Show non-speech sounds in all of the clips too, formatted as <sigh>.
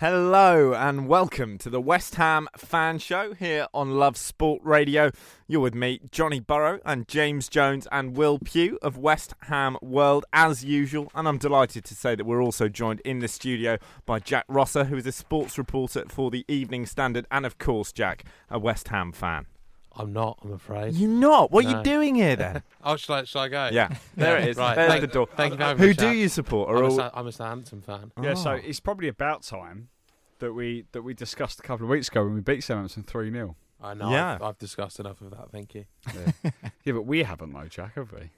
Hello and welcome to the West Ham Fan Show here on Love Sport Radio. You're with me, Johnny Burrow, and James Jones and Will Pugh of West Ham World as usual. And I'm delighted to say that we're also joined in the studio by Jack Rosser, who is a sports reporter for the Evening Standard, and of course, Jack, a West Ham fan. I'm not, I'm afraid. You're not? What are you doing here then? <laughs> Oh, shall I, shall I go? yeah, <laughs> there it is. Right, There's thank- the door. thank you very much, Who do you support? Are I'm, a, all... Sa- I'm a Southampton fan. Yeah, so Oh. it's probably about time that we that we discussed a couple of weeks ago when we beat Southampton three 0 I know. Yeah. I've, I've discussed enough of that. Thank you. <laughs> Yeah, but we haven't though, Jack, have we?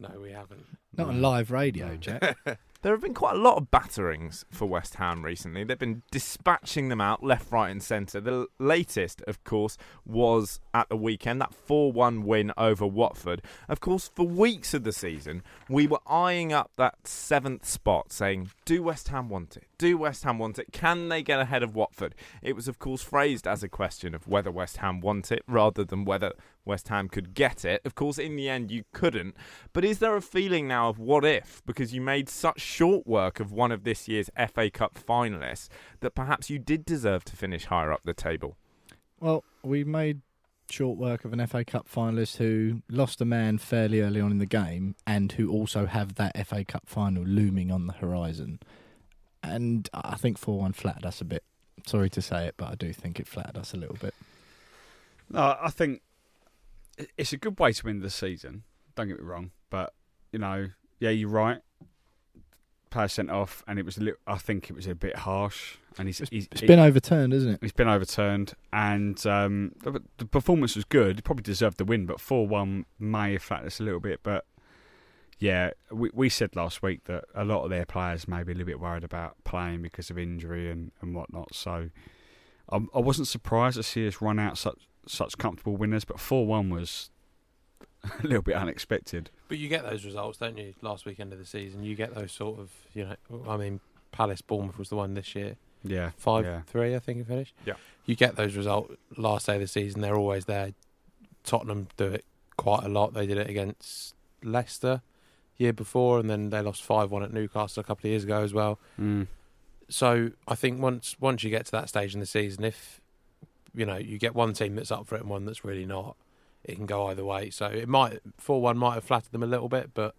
No, we haven't. Not on live radio, Jack. <laughs> There have been quite a lot of batterings for West Ham recently. They've been dispatching them out left, right, and centre. The latest, of course, was at the weekend that 4 1 win over Watford. Of course, for weeks of the season, we were eyeing up that seventh spot, saying, Do West Ham want it? Do West Ham want it? Can they get ahead of Watford? It was, of course, phrased as a question of whether West Ham want it rather than whether West Ham could get it. Of course, in the end, you couldn't. But is there a feeling now of what if, because you made such short work of one of this year's FA Cup finalists, that perhaps you did deserve to finish higher up the table? well, we made short work of an FA Cup finalist who lost a man fairly early on in the game and who also have that FA Cup final looming on the horizon. And I think 4 1 flattered us a bit. Sorry to say it, but I do think it flattered us a little bit. No, I think i- it's a good way to end the season. Don't get me wrong, but you know, yeah, you're right. Player sent off, and it was a little. I think it was a bit harsh, and he's he's, It's been overturned, isn't it? He's been overturned, and um, the, the performance was good. He probably deserved the win, but four one may have flattened us a little bit. But yeah, we we said last week that a lot of their players may be a little bit worried about playing because of injury and, and whatnot. So I, I wasn't surprised to see us run out such such comfortable winners, but four one was <laughs> a little bit unexpected. But you get those results, don't you? Last weekend of the season, you get those sort of, you know, I mean, Palace Bournemouth was the one this year. Yeah, Five yeah. three, I think it finished. Yeah. You get those results last day of the season. They're always there. Tottenham do it quite a lot. They did it against Leicester year before, and then they lost five one at Newcastle a couple of years ago as well. Mm. So I think once once you get to that stage in the season, if you know you get one team that's up for it and one that's really not, it can go either way. So it might four one might have flattered them a little bit, but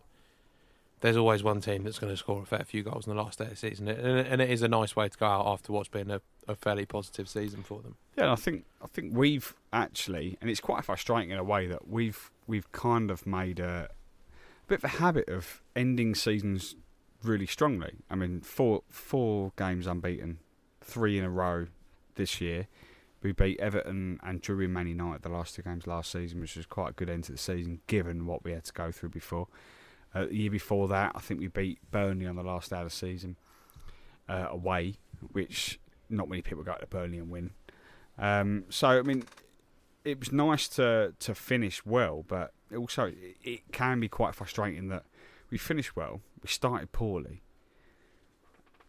there's always one team that's going to score a fair few goals in the last day of the season, and it, is a nice way to go out after what's been a, a fairly positive season for them. Yeah, I think I think we've actually, and it's quite frustrating in a way that we've we've kind of made a, bit of a habit of ending seasons really strongly. I mean, four four games unbeaten, three in a row this year. We beat Everton and drew in Man United the last two games last season, which was quite a good end to the season given what we had to go through before. Uh, the year before that, I think we beat Burnley on the last day of the season uh, away, which not many people go to Burnley and win. Um, so I mean, it was nice to to finish well, but also it, it can be quite frustrating that we finished well, we started poorly.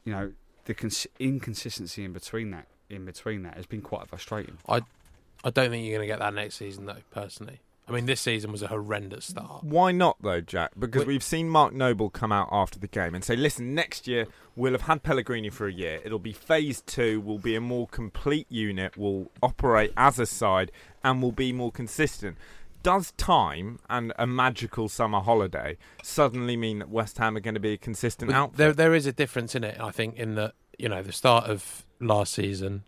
You know, the cons- inconsistency in between that in between that has been quite frustrating. I, I don't think you're going to get that next season though. Personally, I mean, this season was a horrendous start. Why not though, Jack? Because We- we've seen Mark Noble come out after the game and say, "Listen, next year we'll have had Pellegrini for a year. It'll be phase two. We'll be a more complete unit. We'll operate as a side, and we'll be more consistent." Does time and a magical summer holiday suddenly mean that West Ham are going to be a consistent But outfit? There, there is a difference in it. I think in that you know the start of last season,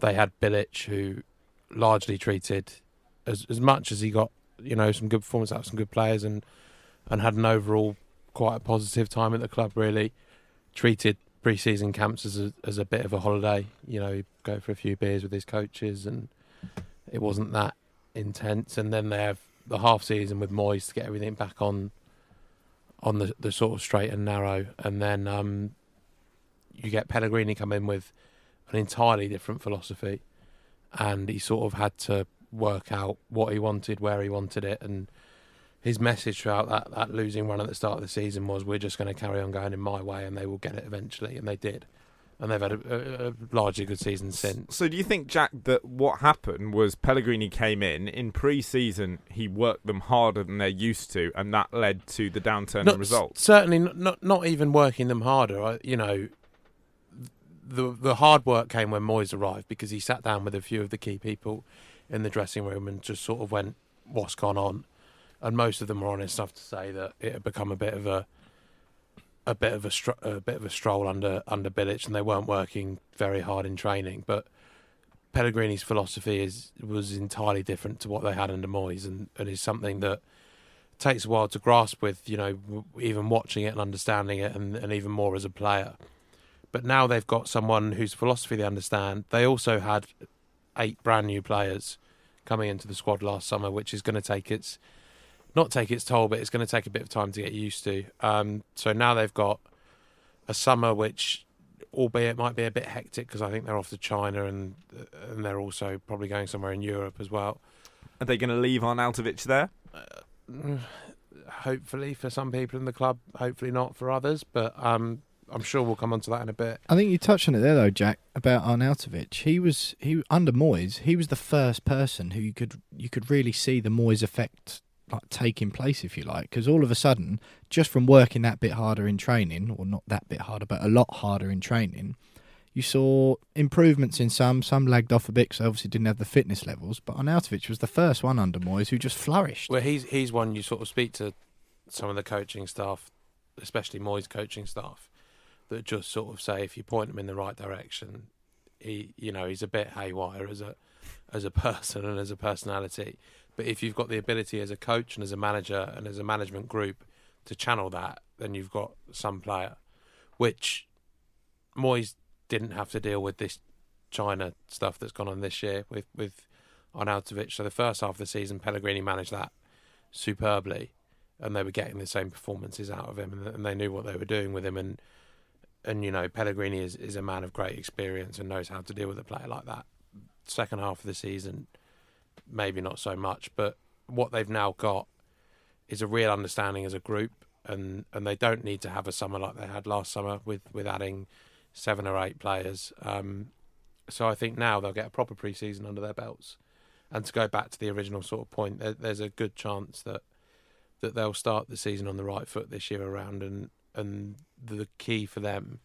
they had Bilic, who largely treated as as much as he got, you know, some good performance out of some good players, and and had an overall quite a positive time at the club. Really treated pre-season camps as a as a bit of a holiday. You know, go for a few beers with his coaches, and it wasn't that intense. And then they have the half season with Moyes to get everything back on on the the sort of straight and narrow, and then um, you get Pellegrini come in with an entirely different philosophy, and he sort of had to work out what he wanted, where he wanted it, and his message throughout that, that losing run at the start of the season was, "We're just going to carry on going in my way, and they will get it eventually," and they did, and they've had a, a, a largely good season since. So do you think, Jack, that what happened was Pellegrini came in in pre-season, he worked them harder than they're used to, and that led to the downturn Not- in results? Certainly, not, not not even working them harder. I, you know, the the hard work came when Moyes arrived because he sat down with a few of the key people in the dressing room and just sort of went, "What's gone on?" And most of them were honest enough to say that it had become a bit of a a bit of a, str- a bit of a stroll under under Bilic, and they weren't working very hard in training. But Pellegrini's philosophy is was entirely different to what they had under Moyes, and, and is something that takes a while to grasp with, you know, even watching it and understanding it, and, and even more as a player. But now they've got someone whose philosophy they understand. They also had eight brand new players coming into the squad last summer, which is going to take its not take its toll, but it's going to take a bit of time to get used to. Um, so now they've got a summer which, albeit might be a bit hectic because I think they're off to China and and they're also probably going somewhere in Europe as well. Are they going to leave Arnautovic there? <sighs> hopefully for some people in the club, hopefully not for others. But um, I'm sure we'll come on to that in a bit. I think you touched on it there, though, Jack, about Arnautovic. He was he under Moyes. He was the first person who you could you could really see the Moyes effect like taking place, if you like, because all of a sudden, just from working that bit harder in training, or not that bit harder, but a lot harder in training, you saw improvements in some. Some lagged off a bit, so obviously didn't have the fitness levels. But Arnautovic was the first one under Moyes who just flourished. Well, he's he's one you sort of speak to some of the coaching staff, especially Moyes' coaching staff, that just sort of say if you point him in the right direction, he you know he's a bit haywire as a as a person and as a personality. But if you've got the ability as a coach and as a manager and as a management group to channel that, then you've got some player, which Moyes didn't have to deal with this China stuff that's gone on this year with with Arnautovic. So the first half of the season, Pellegrini managed that superbly, and they were getting the same performances out of him, and, and they knew what they were doing with him. And and you know, Pellegrini is, is a man of great experience and knows how to deal with a player like that. Second half of the season, maybe not so much, but what they've now got is a real understanding as a group, and, and they don't need to have a summer like they had last summer with, with adding seven or eight players. Um, so I think now they'll get a proper pre-season under their belts, and to go back to the original sort of point, there, there's a good chance that that they'll start the season on the right foot this year around, and and the key for them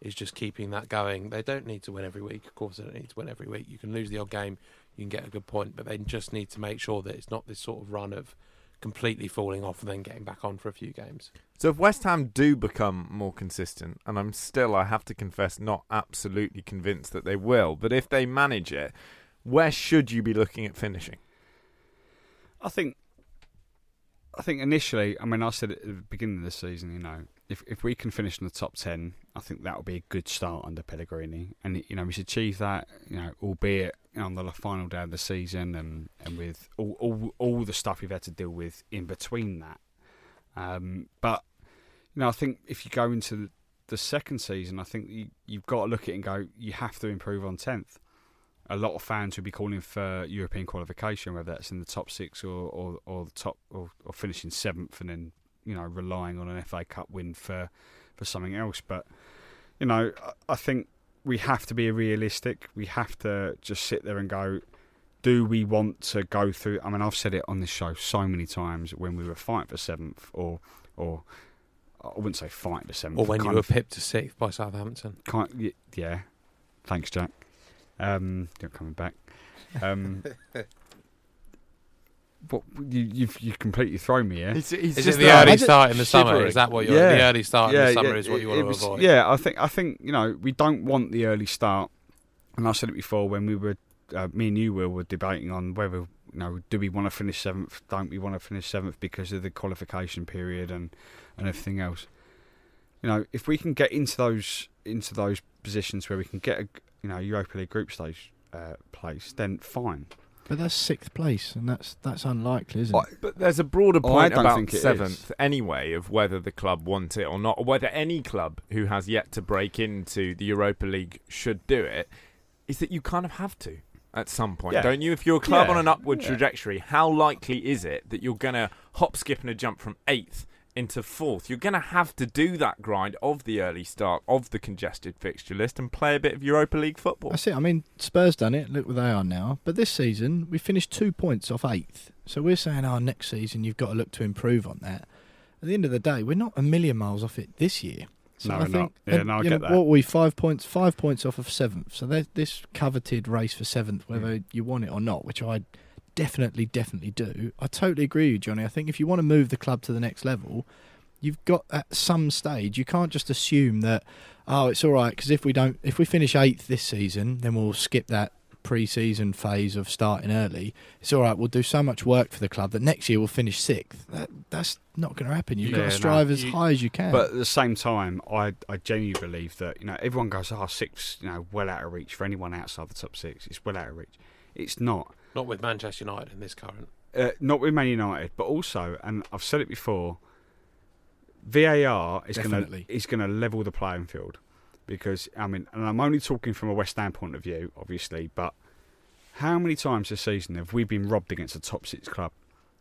is just keeping that going. They don't need to win every week. Of course, they don't need to win every week. You can lose the odd game, you can get a good point, but they just need to make sure that it's not this sort of run of completely falling off and then getting back on for a few games. So if West Ham do become more consistent, and I'm still, I have to confess, not absolutely convinced that they will, but if they manage it, where should you be looking at finishing? I think. I think initially, I mean, I said at the beginning of the season, you know, if if we can finish in the top ten, I think that would be a good start under Pellegrini, and you know, we should achieve that, you know, albeit on the final day of the season, and and with all all, all the stuff we've had to deal with in between that. Um, but you know, I think if you go into the, second season, I think you, you've got to look at it and go, you have to improve on tenth. A lot of fans will be calling for European qualification, whether that's in the top six or or, or the top or, or finishing seventh, and then you know relying on an FA Cup win for for something else. But you know, I- I think we have to be realistic. We have to just sit there and go, do we want to go through? I mean, I've said it on this show so many times when we were fighting for seventh, or or I wouldn't say fighting for seventh, Or when you were of- pipped to sixth by Southampton. kind yeah. Thanks, Jack. Um, you're coming back. Um, <laughs> what you, you've you completely thrown me here. He's, he's Is just it the early start in the summer? Is that what you're? The early start in the summer is what you want it to was- avoid. Yeah, I think I think you know we don't want the early start, and I said it before when we were uh, me and you Will were debating on whether you know do we want to finish seventh, don't we want to finish seventh because of the qualification period and and everything else. You know, if we can get into those into those positions where we can get a you know Europa League group stage uh, place, then fine. But that's sixth place, and that's that's unlikely, isn't it? But there's a broader point don't about seventh is. anyway of whether the club want it or not, or whether any club who has yet to break into the Europa League should do it. Is that you kind of have to at some point, Yeah. don't you? If you're a club Yeah. on an upward Yeah. trajectory, how likely is it that you're going to hop, skip, and a jump from eighth into fourth? You're going to have to do that grind of the early start of the congested fixture list and play a bit of Europa League football. That's it. I mean, Spurs done it. Look where they are now. But this season, we finished two points off eighth. So we're saying, oh, next season you've got to look to improve on that. At the end of the day, we're not a million miles off it this year. So No, I we're think, not. Yeah, and, no, I get know, that. What were we five points? Five points off of seventh. So this coveted race for seventh, whether Mm. you want it or not, which I definitely, definitely do. I totally agree with you, Johnny. I think if you want to move the club to the next level, you've got at some stage. You can't just assume that oh, it's all right because if we don't, if we finish eighth this season, then we'll skip that pre-season phase of starting early. It's all right. We'll do so much work for the club that next year we'll finish sixth. That that's not going to happen. You've got Yeah, to no. strive as You- high as you can. But at the same time, I I genuinely believe that you know everyone goes, "Oh, six, you know, well out of reach for anyone outside the top six. It's well out of reach. It's not. Not with Manchester United in this current. Uh, not with Man United, but also, and I've said it before, VAR is going to is going to level the playing field because I mean, and I'm only talking from a West Ham point of view, obviously, but how many times this season have we been robbed against a top six club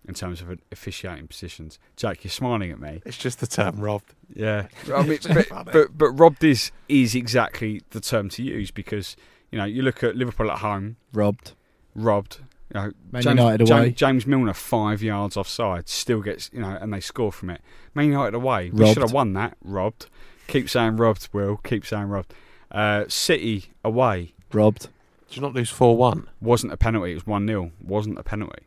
in terms of officiating positions? Jack, you're smiling at me. It's just the term robbed. Yeah, <laughs> I mean, but, but but robbed is is exactly the term to use because you know you look at Liverpool at home, robbed, robbed. You know, Man James, United away. James Milner five yards offside still gets you know, and they score from it. Man United away, we should have won that. Robbed. Keep saying robbed. Will keep saying robbed. Uh, City away robbed. Did you not lose four one? wasn't a penalty. It was one 0 Wasn't a penalty.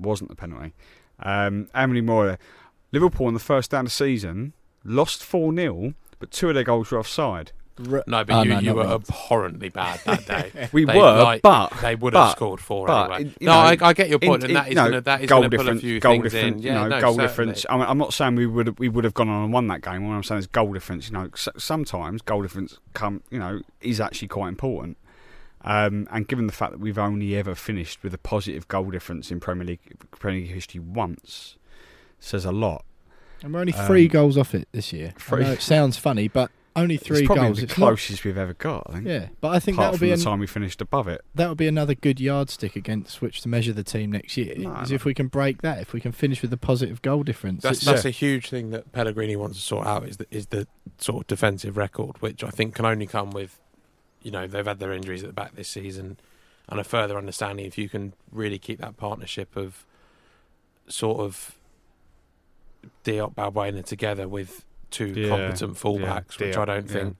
Wasn't a penalty. Um, how many more? Liverpool in the first down of the season lost four 0 but two of their goals were offside. No, but Oh, you, no, you were robbed. abhorrently bad that <laughs> day. We They, were, like, but they would have but- scored four but, anyway. no, know, I, I get your point, in- and that in- is no, gonna, that is goal going to pull a difference, few goal things difference, in. Yeah, you know, no, goal certainly. difference. I mean, I'm not saying we would we would have gone on and won that game. What I'm saying is goal difference. You know, sometimes goal difference come, you know, is actually quite important. Um, and given the fact that we've only ever finished with a positive goal difference in Premier League Premier League history once, says a lot. And we're only three Um, goals off it this year. I know it sounds funny, but only three it's probably goals. the It's not- closest we've ever got. I think. Yeah, but I think apart that'll be the an, time we finished above it. that would be another good yardstick against which to measure the team next year. No, is no. if we can break that, if we can finish with a positive goal difference. That's It's- that's a huge thing that Pellegrini wants to sort out is the, is the sort of defensive record, which I think can only come with, you know, they've had their injuries at the back this season, and a further understanding if you can really keep that partnership of sort of Diop Balbuena together with two Yeah, competent yeah, fullbacks, which I don't yeah. think.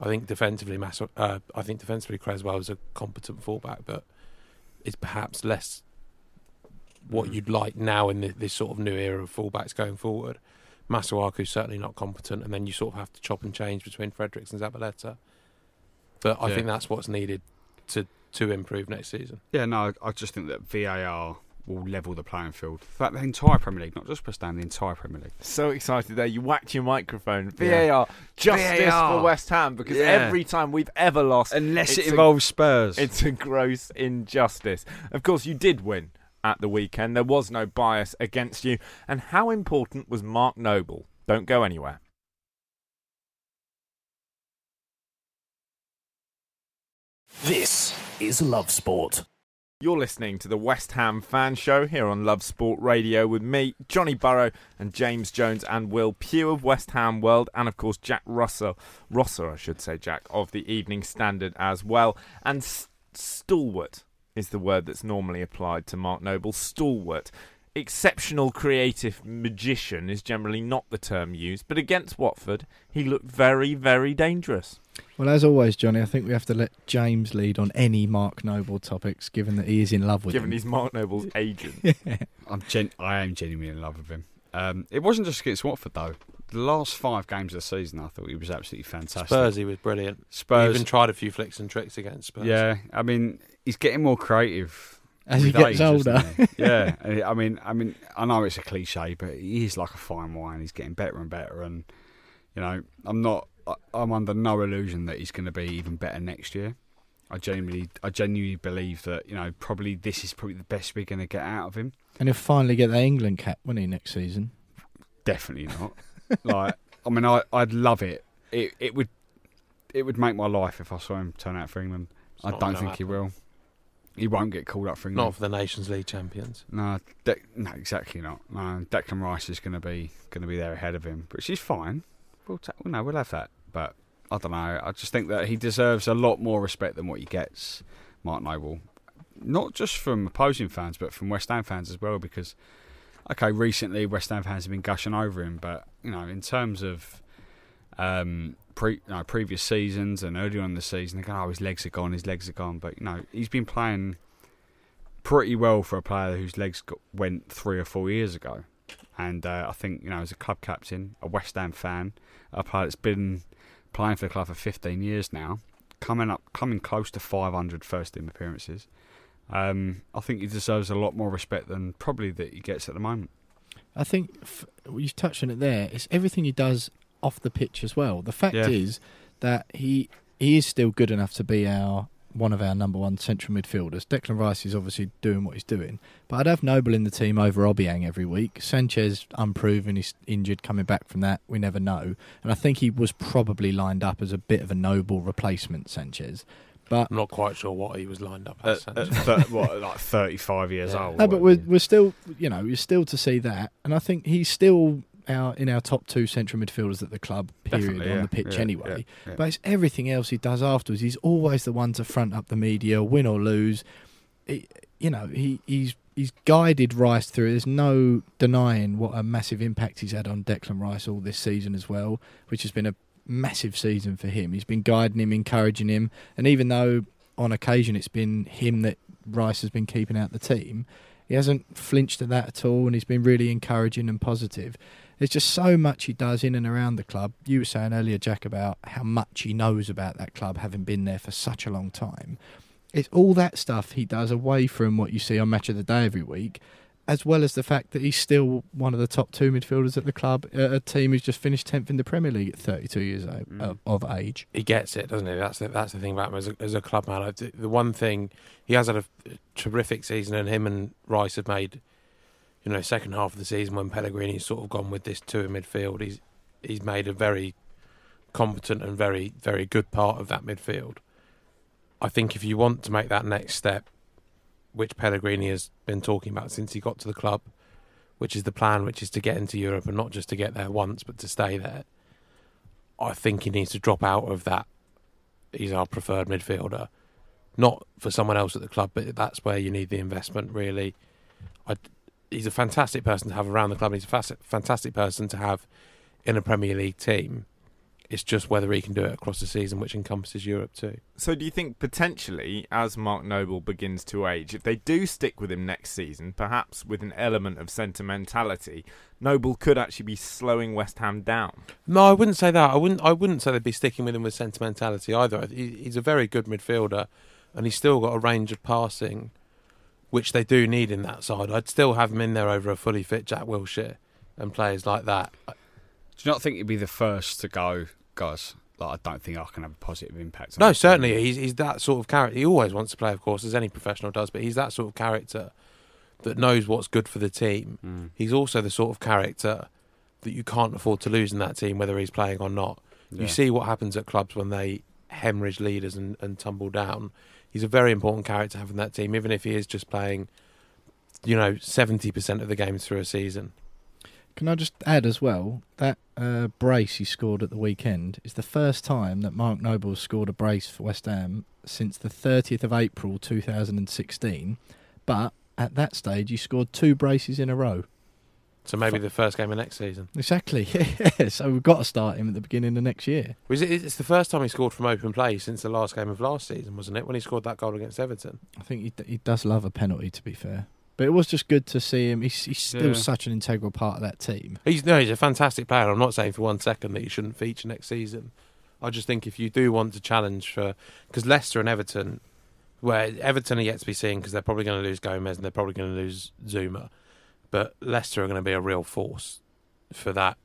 I think defensively, Mas- uh, I think defensively Cresswell is a competent fullback, but is perhaps less what Mm. you'd like now in the, this sort of new era of fullbacks going forward. Masuaku's certainly not competent, and then you sort of have to chop and change between Fredericks and Zabaleta. But I Yeah. think that's what's needed to to improve next season. Yeah, no, I just think that VAR will level the playing field. In the entire Premier League, not just West Ham, the entire Premier League. So excited there. You whacked your microphone. Yeah. VAR. Justice VAR. for West Ham because Yeah. every time we've ever lost. Unless it it's a- involves Spurs. It's a gross injustice. Of course, you did win at the weekend. There was no bias against you. And how important was Mark Noble? Don't go anywhere. This is Love Sport. You're listening to the West Ham Fan Show here on Love Sport Radio with me, Johnny Burrow, and James Jones and Will Pugh of West Ham World, and of course Jack Russell, Rosser, I should say, Jack, of the Evening Standard as well. And st- stalwart is the word that's normally applied to Mark Noble. Stalwart. Exceptional creative magician is generally not the term used, but against Watford, he looked very, very dangerous. Well, as always, Johnny, I think we have to let James lead on any Mark Noble topics, given that he is in love with Given him. he's Mark Noble's <laughs> agent. I'm gen- I am genuinely in love with him. Um, it wasn't just against Watford though. The last five games of the season, I thought he was absolutely fantastic. Spurs, he was brilliant. Spurs, He even tried a few flicks and tricks against Spurs. Yeah, I mean, he's getting more creative As he with gets age, older. he? <laughs> yeah, I mean, I mean, I know it's a cliche, but he is like a fine wine. He's getting better and better, and you know, I'm not. I- I'm under no illusion that he's going to be even better next year. I genuinely, I genuinely believe that you know, probably this is probably the best we're going to get out of him. And he'll finally get that England cap, won't he, next season? Definitely not. <laughs> like, I mean, I, I'd love it. It, it would, it would make my life if I saw him turn out for England. It's I don't gonna think he will. He won't get called up for England. Not for the Nations League champions. No, De- no, exactly not. No, Declan Rice is going to be going to be there ahead of him, which is fine. We'll ta- well, no, we'll have that. But I don't know. I just think that he deserves a lot more respect than what he gets, Mark Noble. Not just from opposing fans, but from West Ham fans as well. Because, okay, recently West Ham fans have been gushing over him, but you know, in terms of um, pre, no, previous seasons and earlier on in the season, they go, "Oh, his legs are gone, his legs are gone." But you know, he's been playing pretty well for a player whose legs got, went three or four years ago. And uh, I think, you know, as a club captain, a West Ham fan, a player that's been playing for the club for 15 years now, coming up, coming close to 500 first team appearances, um, I think he deserves a lot more respect than probably that he gets at the moment. I think f- you've touched on it there. It's everything he does off the pitch as well. The fact Yeah. is that he he is still good enough to be our one of our number one central midfielders. Declan Rice is obviously doing what he's doing, but I'd have Noble in the team over Obiang every week. Sanchez unproven, he's injured, coming back from that. We never know, and I think he was probably lined up as a bit of a Noble replacement, Sanchez. But I'm not quite sure what he was lined up At, as. at Sanchez. thir- what, like 35 years <laughs> Yeah. old. No, but we're we're still you know you're still to see that, and I think he's still our in our top two central midfielders at the club. Period on the pitch Yeah, anyway. yeah. But it's everything else he does afterwards. He's always the one to front up the media, win or lose. He, you know he he's he's guided Rice through. There's no denying what a massive impact he's had on Declan Rice all this season as well, which has been a massive season for him. He's been guiding him, encouraging him, and even though on occasion it's been him that Rice has been keeping out the team, he hasn't flinched at that at all, and he's been really encouraging and positive. There's just so much he does in and around the club. You were saying earlier, Jack, about how much he knows about that club, having been there for such a long time. It's all that stuff he does away from what you see on Match of the Day every week, as well as the fact that he's still one of the top two midfielders at the club, a team who's just finished 10th in the Premier League at 32 years Mm. of age. he gets it, doesn't he? That's the, that's the thing about him as a, as a club man. The the one thing he has had a terrific season, and him and Rice have made, you know, second half of the season when Pellegrini's sort of gone with this two in midfield. He's he's made a very competent and very very good part of that midfield. I think if you want to make that next step, which Pellegrini has been talking about since he got to the club, which is the plan, which is to get into Europe and not just to get there once, but to stay there. I think he needs to drop out of that. He's our preferred midfielder, not for someone else at the club, but that's where you need the investment. Really, I, he's a fantastic person to have around the club. He's a fantastic person to have in a Premier League team. It's just whether he can do it across the season, which encompasses Europe too. So, do you think potentially, as Mark Noble begins to age, if they do stick with him next season, perhaps with an element of sentimentality, Noble could actually be slowing West Ham down? No, I wouldn't say that. I wouldn't. I wouldn't say they'd be sticking with him with sentimentality either. He, he's a very good midfielder, and he's still got a range of passing, which they do need in that side. I'd still have him in there over a fully fit Jack Wilshere and players like that. Do you not think he'd be the first to go, guys? Like, I don't think I can have a positive impact. on No, certainly team." he's he's that sort of character. He always wants to play, of course, as any professional does. But he's that sort of character that knows what's good for the team. Mm. He's also the sort of character that you can't afford to lose in that team, whether he's playing or not. Yeah. You see what happens at clubs when they hemorrhage leaders and, and tumble down. He's a very important character having that team, even if he is just playing, you know, seventy percent of the games through a season. Can I just add as well that uh, brace he scored at the weekend is the first time that Mark Noble scored a brace for West Ham since the 30th of April 2016. But at that stage, he scored two braces in a row. So maybe the first game of next season. Exactly. <laughs> Yeah. So we've got to start him at the beginning of next year. Was it? It's the first time he scored from open play since the last game of last season, wasn't it? When he scored that goal against Everton. I think he, d- he does love a penalty, to be fair. But it was just good to see him. He's, he's still Yeah. such an integral part of that team. He's no, he's a fantastic player. I'm not saying for one second that he shouldn't feature next season. I just think if you do want to challenge for because Leicester and Everton, where Everton are yet to be seen because they're probably going to lose Gomes and they're probably going to lose Zouma, but Leicester are going to be a real force for that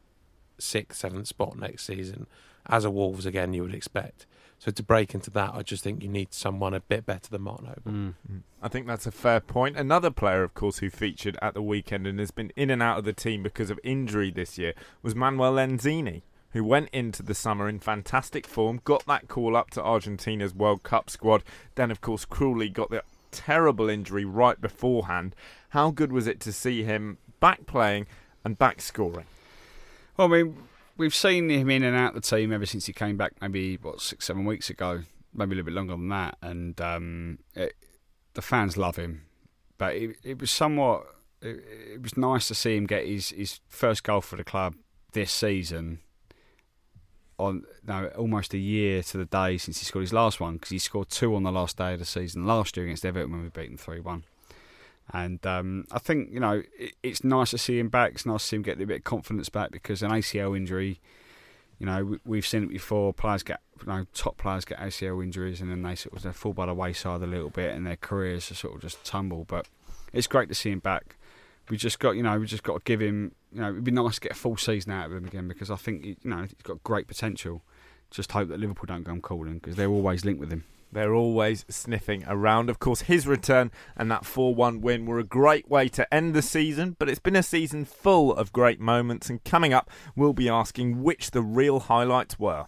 sixth, seventh spot next season. As a Wolves again, you would expect. So to break into that, I just think you need someone a bit better than Mark Noble. Mm. I think that's a fair point. Another player, of course, who featured at the weekend and has been in and out of the team because of injury this year was Manuel Lanzini, who went into the summer in fantastic form, got that call up to Argentina's World Cup squad, then, of course, cruelly got the terrible injury right beforehand. How good was it to see him back playing and back scoring? Well, I mean, we've seen him in and out the team ever since he came back. Maybe what six, seven weeks ago, maybe a little bit longer than that. And um, it, the fans love him, but it, it was somewhat. It, it was nice to see him get his, his first goal for the club this season. On no, almost a year to the day since he scored his last one because he scored two on the last day of the season last year against Everton when we beat them three one. And um, I think you know it, it's nice to see him back. It's nice to see him get a bit of confidence back because an ACL injury, you know, we, we've seen it before. Players get, you know, top players get ACL injuries and then they sort of fall by the wayside a little bit and their careers are sort of just tumble. But it's great to see him back. We just got, you know, we just got to give him, you know, it'd be nice to get a full season out of him again because I think, you know, he's got great potential. Just hope that Liverpool don't go and call him because they're always linked with him. They're always sniffing around. Of course, his return and that 4 1 win were a great way to end the season, but it's been a season full of great moments. And coming up, we'll be asking which the real highlights were.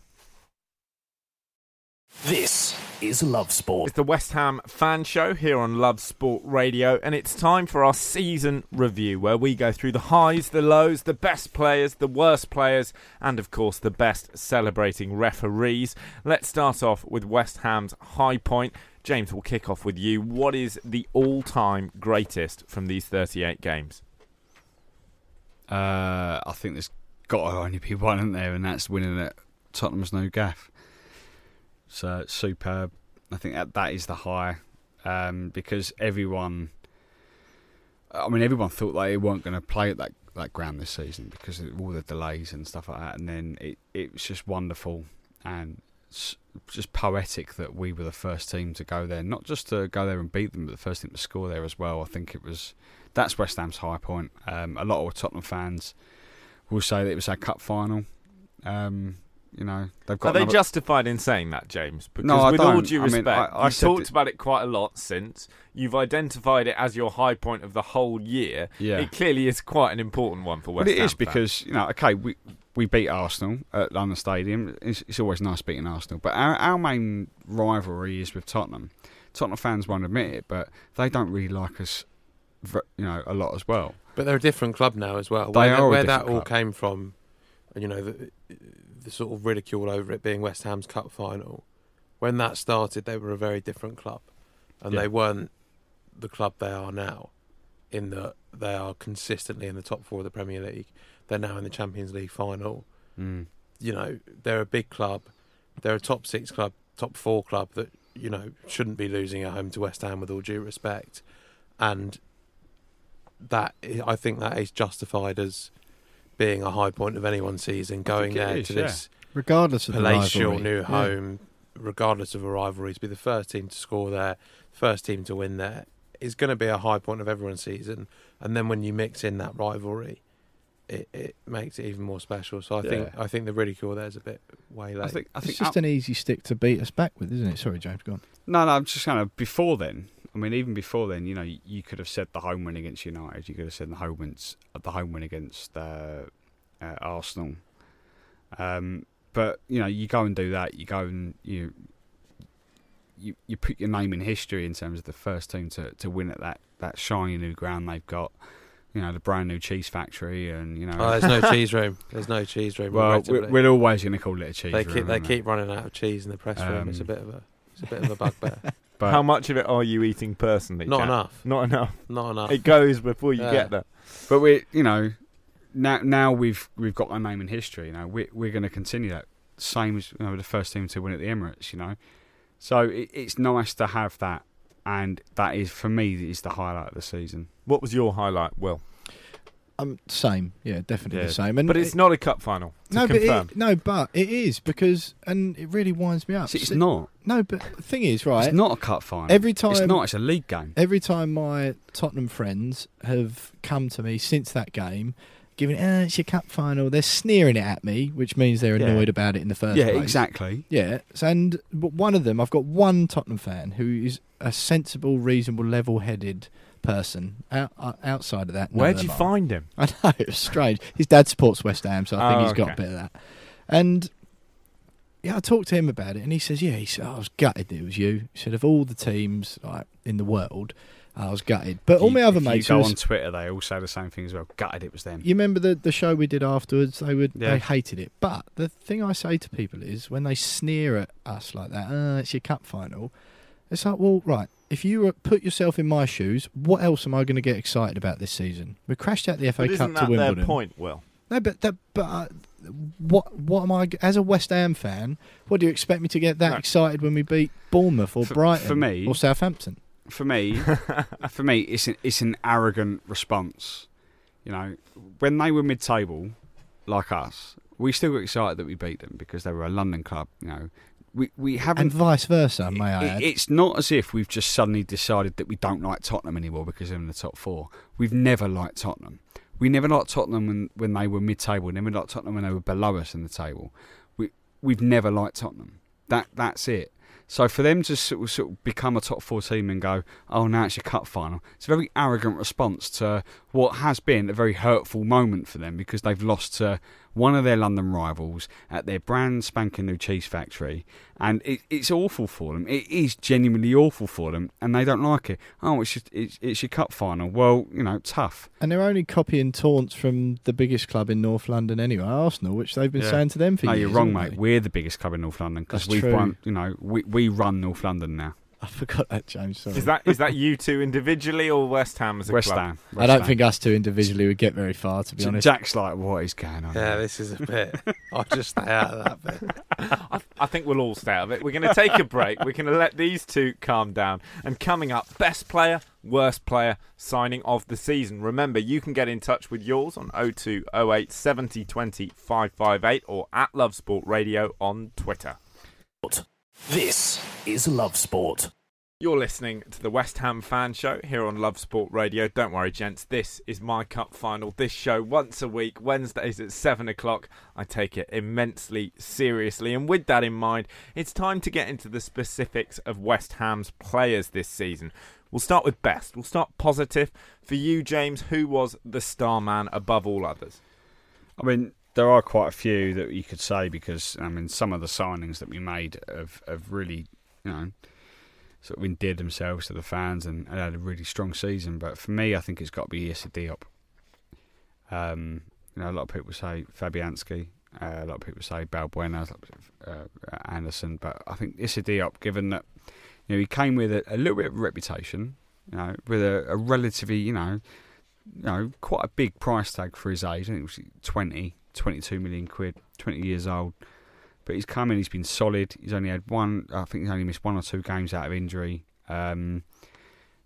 This is Love Sport. It's the West Ham fan show here on Love Sport Radio, and it's time for our season review where we go through the highs, the lows, the best players, the worst players, and of course the best celebrating referees. Let's start off with West Ham's high point. James, we'll kick off with you. What is the all time greatest from these 38 games? Uh, I think there's got to only be one in there, and that's winning at Tottenham's no gaff. So superb. I think that that is the high um, because everyone. I mean, everyone thought they weren't going to play at that that ground this season because of all the delays and stuff like that. And then it it was just wonderful and just poetic that we were the first team to go there, not just to go there and beat them, but the first team to score there as well. I think it was that's West Ham's high point. Um, a lot of Tottenham fans will say that it was our cup final. Um, you know, they've got Are they another- justified in saying that, James? Because No, I with all don't. due I mean, respect, I- I you've talked that- about it quite a lot since. You've identified it as your high point of the whole year. Yeah. It clearly is quite an important one for West Well, it Ham is fans. because you know, okay, we we beat Arsenal at London Stadium. It's, it's always nice beating Arsenal, but our, our main rivalry is with Tottenham. Tottenham fans won't admit it, but they don't really like us, you know, a lot as well. But they're a different club now as well. They where are a where that different all club. came from, and you know the, the sort of ridicule over it being West Ham's cup final. When that started, they were a very different club, and Yeah. they weren't the club they are now. In that they are consistently in the top four of the Premier League. They're now in the Champions League final. Mm. You know they're a big club. They're a top six club, top four club that you know shouldn't be losing at home to West Ham with all due respect, and that I think that is justified as being a high point of anyone's season. Going think it there is, to yeah. this Regardless of the palatial rivalry. new Yeah. home, regardless of a rivalry, to be the first team to score there, first team to win there, is going to be a high point of everyone's season. And then when you mix in that rivalry, it, it makes it even more special. So I think I think the ridicule there's a bit way late. I think I think It's just an easy stick to beat us back with, isn't it? Sorry, James, go on. No, no, I'm just kind of before then. I mean, even before then, you know, you, could have said the home win against United. You could have said the home wins, the home win against uh, uh, Arsenal. Um, but you know, you go and do that. You go and you you you put your name in history in terms of the first team to, to win at that, that shiny new ground they've got. You know, the brand new cheese factory, and you know. Oh, there's no cheese room. There's no cheese room. Well, we're, we're always going to call it a cheese they room. Keep, they keep running out of cheese in the press room. It's a Um, bit of a it's a bit of a bugbear. <laughs> But How much of it are you eating personally? Not Jack? enough. Not enough. Not enough. It goes before you Yeah. get there. But we, you know, now now we've we've got our name in history. You know, we we're going to continue that. Same as you know, the first team to win at the Emirates. You know, so it, it's nice to have that, and that is for me is the highlight of the season. What was your highlight, Will? Um, same, yeah, definitely Yeah. the same. And but it's it- not a cup final. No, but it, no, but it is because, and it really winds me up. See, it's See- not. No, but the thing is, right? It's not a cup final. Every time it's not. It's a league game. Every time my Tottenham friends have come to me since that game, giving, uh, it's your cup final, they're sneering it at me, which means they're Yeah. annoyed about it in the first Yeah, place. exactly. Yeah, so- and but one of them, I've got one Tottenham fan who is a sensible, reasonable, level-headed person. Out, uh, outside of that, Where'd you find him? <laughs> I know it's strange. His dad supports West Ham, so I think Oh, he's got a bit of that. And yeah, I talked to him about it, and he says, "Yeah, he said I was gutted that it was you." He said, "Of all the teams like in the world, I was gutted." But all my other mates, go was- on Twitter, they all say the same thing as well. Gutted it was them. you remember the the show we did afterwards? They would Yeah. they hated it. But the thing I say to people is when they sneer at us like that, uh, it's your cup final. It's like, well, right. If you put yourself in my shoes, what else am I going to get excited about this season? We crashed out the FA But Cup isn't to that Wimbledon. their point, Will? No, but that, but uh, what what am I as a West Ham fan? What do you expect me to get that No. excited when we beat Bournemouth or For- Brighton for me- or Southampton? for me, <laughs> for me, it's an, it's an arrogant response. You know, when they were mid-table, like us, we still got excited that we beat them because they were a London club. You know, we we haven't. And vice versa, may I add? it's not as if we've just suddenly decided that we don't like Tottenham anymore because they're in the top four. We've never liked Tottenham. We never liked Tottenham when, when they were mid-table. We never liked Tottenham when they were below us in the table. We we've never liked Tottenham. That that's it. So for them to sort of, sort of become a top four team and go, oh, now it's your cup final, it's a very arrogant response to what has been a very hurtful moment for them because they've lost to one of their London rivals at their brand spanking new cheese factory, and it, it's awful for them. It is genuinely awful for them, and they don't like it. Oh, it's just, it's, it's your cup final. Well, you know, tough. and they're only copying taunts from the biggest club in North London anyway, Arsenal, which they've been Yeah. saying to them for no, years. No, you're wrong, mate. they? We're the biggest club in North London because we've true. won. You know, we we run North London now. <laughs> I forgot that, James. Sorry. Is that is that you two individually or West Ham as a West club? Ham. I don't Ham. think us two individually would get very far, to be honest. Jack's like, what is going on? Yeah, here?" this is a bit. <laughs> I'll just stay out of that bit. I, I think we'll all stay out of it. We're going to take a break. We're going to let these two calm down. And coming up, best player, worst player, signing of the season. Remember, you can get in touch with yours on 0208 70 20 558 or at Love Sport Radio on Twitter. This is Love Sport. You're listening to the West Ham Fan Show here on Love Sport Radio. Don't worry, gents, this is my cup final. This show once a week, Wednesdays at 7 o'clock. I take it immensely seriously. And with that in mind, it's time to get into the specifics of West Ham's players this season. We'll start with best. We'll start positive. For you, James, who was the star man above all others? I mean, there are quite a few that you could say because I mean, some of the signings that we made have, have really, you know, sort of endeared themselves to the fans and, and had a really strong season. But for me, I think it's got to be Issa Diop. Um, you know, a lot of people say Fabianski. Uh, a lot of people say Balbuena, uh, Anderson, but I think Issa Diop, given that you know he came with a, a little bit of reputation, you know, with a, a relatively, you know, you know, quite a big price tag for his age. I think it was 20, 22 million quid, 20 years old. But he's come in, he's been solid. He's only had one, I think he's only missed one or two games out of injury. Um,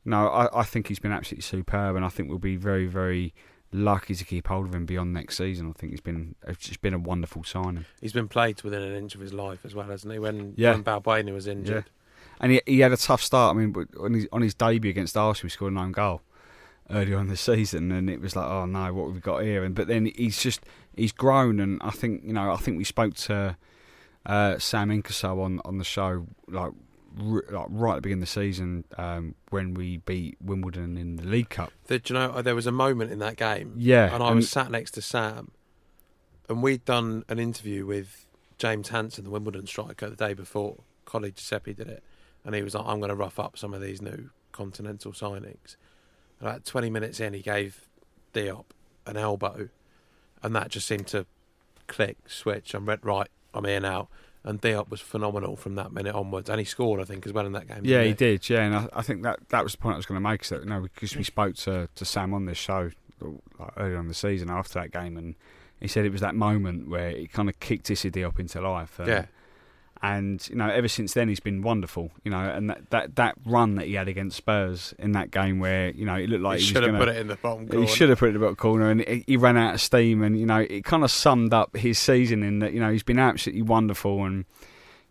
no, I, I think he's been absolutely superb, and I think we'll be very, very lucky to keep hold of him beyond next season. I think he's been it's just been a wonderful signing. He's been played within an inch of his life as well, hasn't he? When Yeah. when Balbuena was injured. And he, he had a tough start. I mean, on his, on his debut against Arsenal, he scored an own goal early on in the season, and it was like, oh no, what have we got here? And but then he's just he's grown, and I think you know, I think we spoke to uh, Sam Inkersole on on the show like r- like right at the beginning of the season um, when we beat Wimbledon in the League Cup. You know, there was a moment in that game. Yeah, And I and- was sat next to Sam, and we'd done an interview with James Hanson, the Wimbledon striker, the day before. Colleague Giuseppe did it. And he was like, I'm going to rough up some of these new continental signings. And about 20 minutes in, he gave Diop an elbow, and that just seemed to click, switch. I'm red, right, I'm here now. And Diop was phenomenal from that minute onwards. And he scored, I think, as well in that game. Yeah, he did. Yeah, and I, I think that that was the point I was going to make. That you know, because we spoke to, to Sam on this show like, earlier on the season after that game, and he said it was that moment where it kind of kicked Issy Diop into life. And, Yeah. And you know, ever since then he's been wonderful. You know, and that, that, that run that he had against Spurs in that game where you know it looked like He he, should was have gonna, put it in the bottom corner He should have put it in the bottom corner, and he he ran out of steam. And you know, it kind of summed up his season in that you know he's been absolutely wonderful, and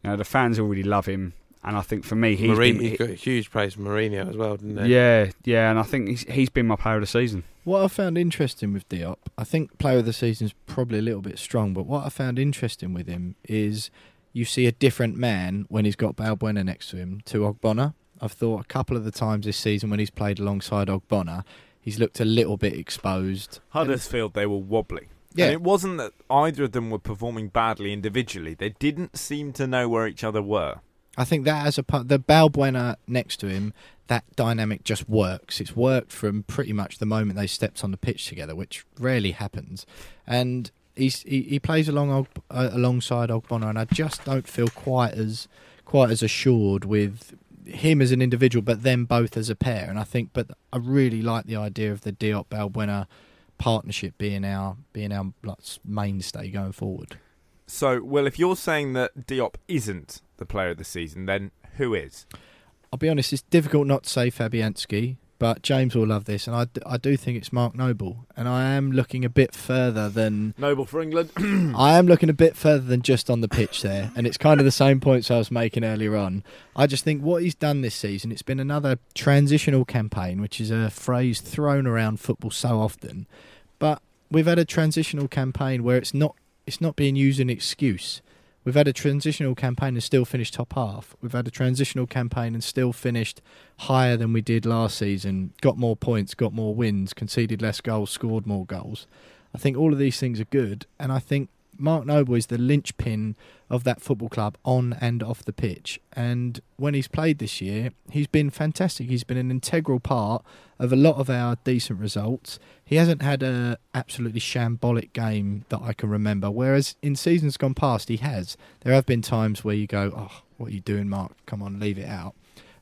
you know the fans already love him. And I think for me, he's Mourinho, been, he got huge praise from Mourinho as well, didn't he? yeah, yeah, and I think he's he's been my player of the season. What I found interesting with Diop, I think player of the season is probably a little bit strong, but what I found interesting with him is you see a different man when he's got Balbuena next to him to Ogbonna. I've thought a couple of the times this season when he's played alongside Ogbonna, he's looked a little bit exposed. Huddersfield, they were wobbly. Yeah. And it wasn't that either of them were performing badly individually. They didn't seem to know where each other were. I think that as a part, the Balbuena next to him, that dynamic just works. It's worked from pretty much the moment they stepped on the pitch together, which rarely happens. And he's, he he plays along Og, uh, alongside Ogbonna, and I just don't feel quite as quite as assured with him as an individual, but them both as a pair. And I think, but I really like the idea of the Diop Balbuena partnership being our being our like, mainstay going forward. So, well, if you're saying that Diop isn't the player of the season, then who is? I'll be honest, it's difficult not to say Fabianski, but James will love this, and I, d- I do think it's Mark Noble. And I am looking a bit further than. Noble for England. <clears throat> I am looking a bit further than just on the pitch there, and it's kind of the same points I was making earlier on. I just think what he's done this season, it's been another transitional campaign, which is a phrase thrown around football so often, but we've had a transitional campaign where it's not it's not being used as an excuse. We've had a transitional campaign and still finished top half. We've had a transitional campaign and still finished higher than we did last season. Got more points, got more wins, conceded less goals, scored more goals. I think all of these things are good, and I think Mark Noble is the linchpin of that football club on and off the pitch. And when he's played this year, he's been fantastic. He's been an integral part of a lot of our decent results. He hasn't had a absolutely shambolic game that I can remember. Whereas in seasons gone past, he has. There have been times where you go, "Oh, what are you doing, Mark? Come on, leave it out."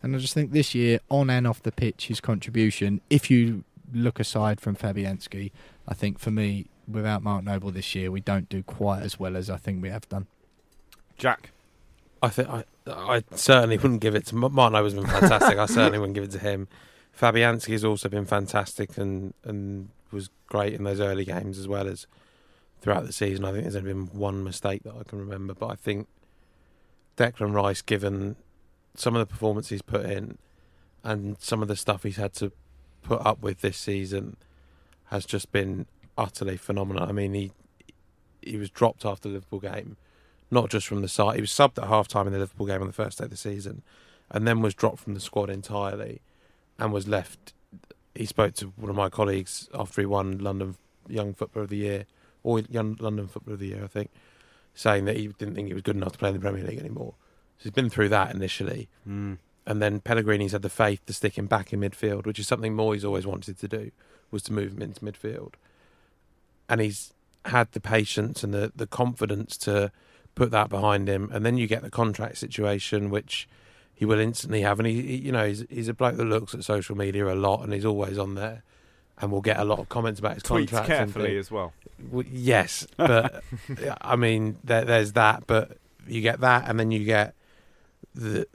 And I just think this year, on and off the pitch, his contribution, if you look aside from Fabianski, I think for me, without Mark Noble this year, we don't do quite as well as I think we have done. Jack. I think I, I certainly wouldn't give it to Mark Noble's been fantastic. I certainly wouldn't give it to him. <laughs> Fabianski has also been fantastic and and was great in those early games as well as throughout the season. I think there's only been one mistake that I can remember, but I think Declan Rice, given some of the performances he's put in and some of the stuff he's had to put up with this season, has just been utterly phenomenal. I mean, he he was dropped after the Liverpool game, not just from the side. He was subbed at half time in the Liverpool game on the first day of the season, and then was dropped from the squad entirely, and was left. He spoke to one of my colleagues after he won London Young Footballer of the Year, or Young London Footballer of the Year, I think, saying that he didn't think he was good enough to play in the Premier League anymore. So he's been through that initially. Mm. And then Pellegrini's had the faith to stick him back in midfield, which is something Moyes always wanted to do, was to move him into midfield. And he's had the patience and the, the confidence to put that behind him. And then you get the contract situation, which he will instantly have. And he, he you know, he's, he's a bloke that looks at social media a lot and he's always on there. And we'll get a lot of comments about his Tweets contract. and carefully as well. Well, yes, but <laughs> I mean, there, there's that. But you get that, and then you get the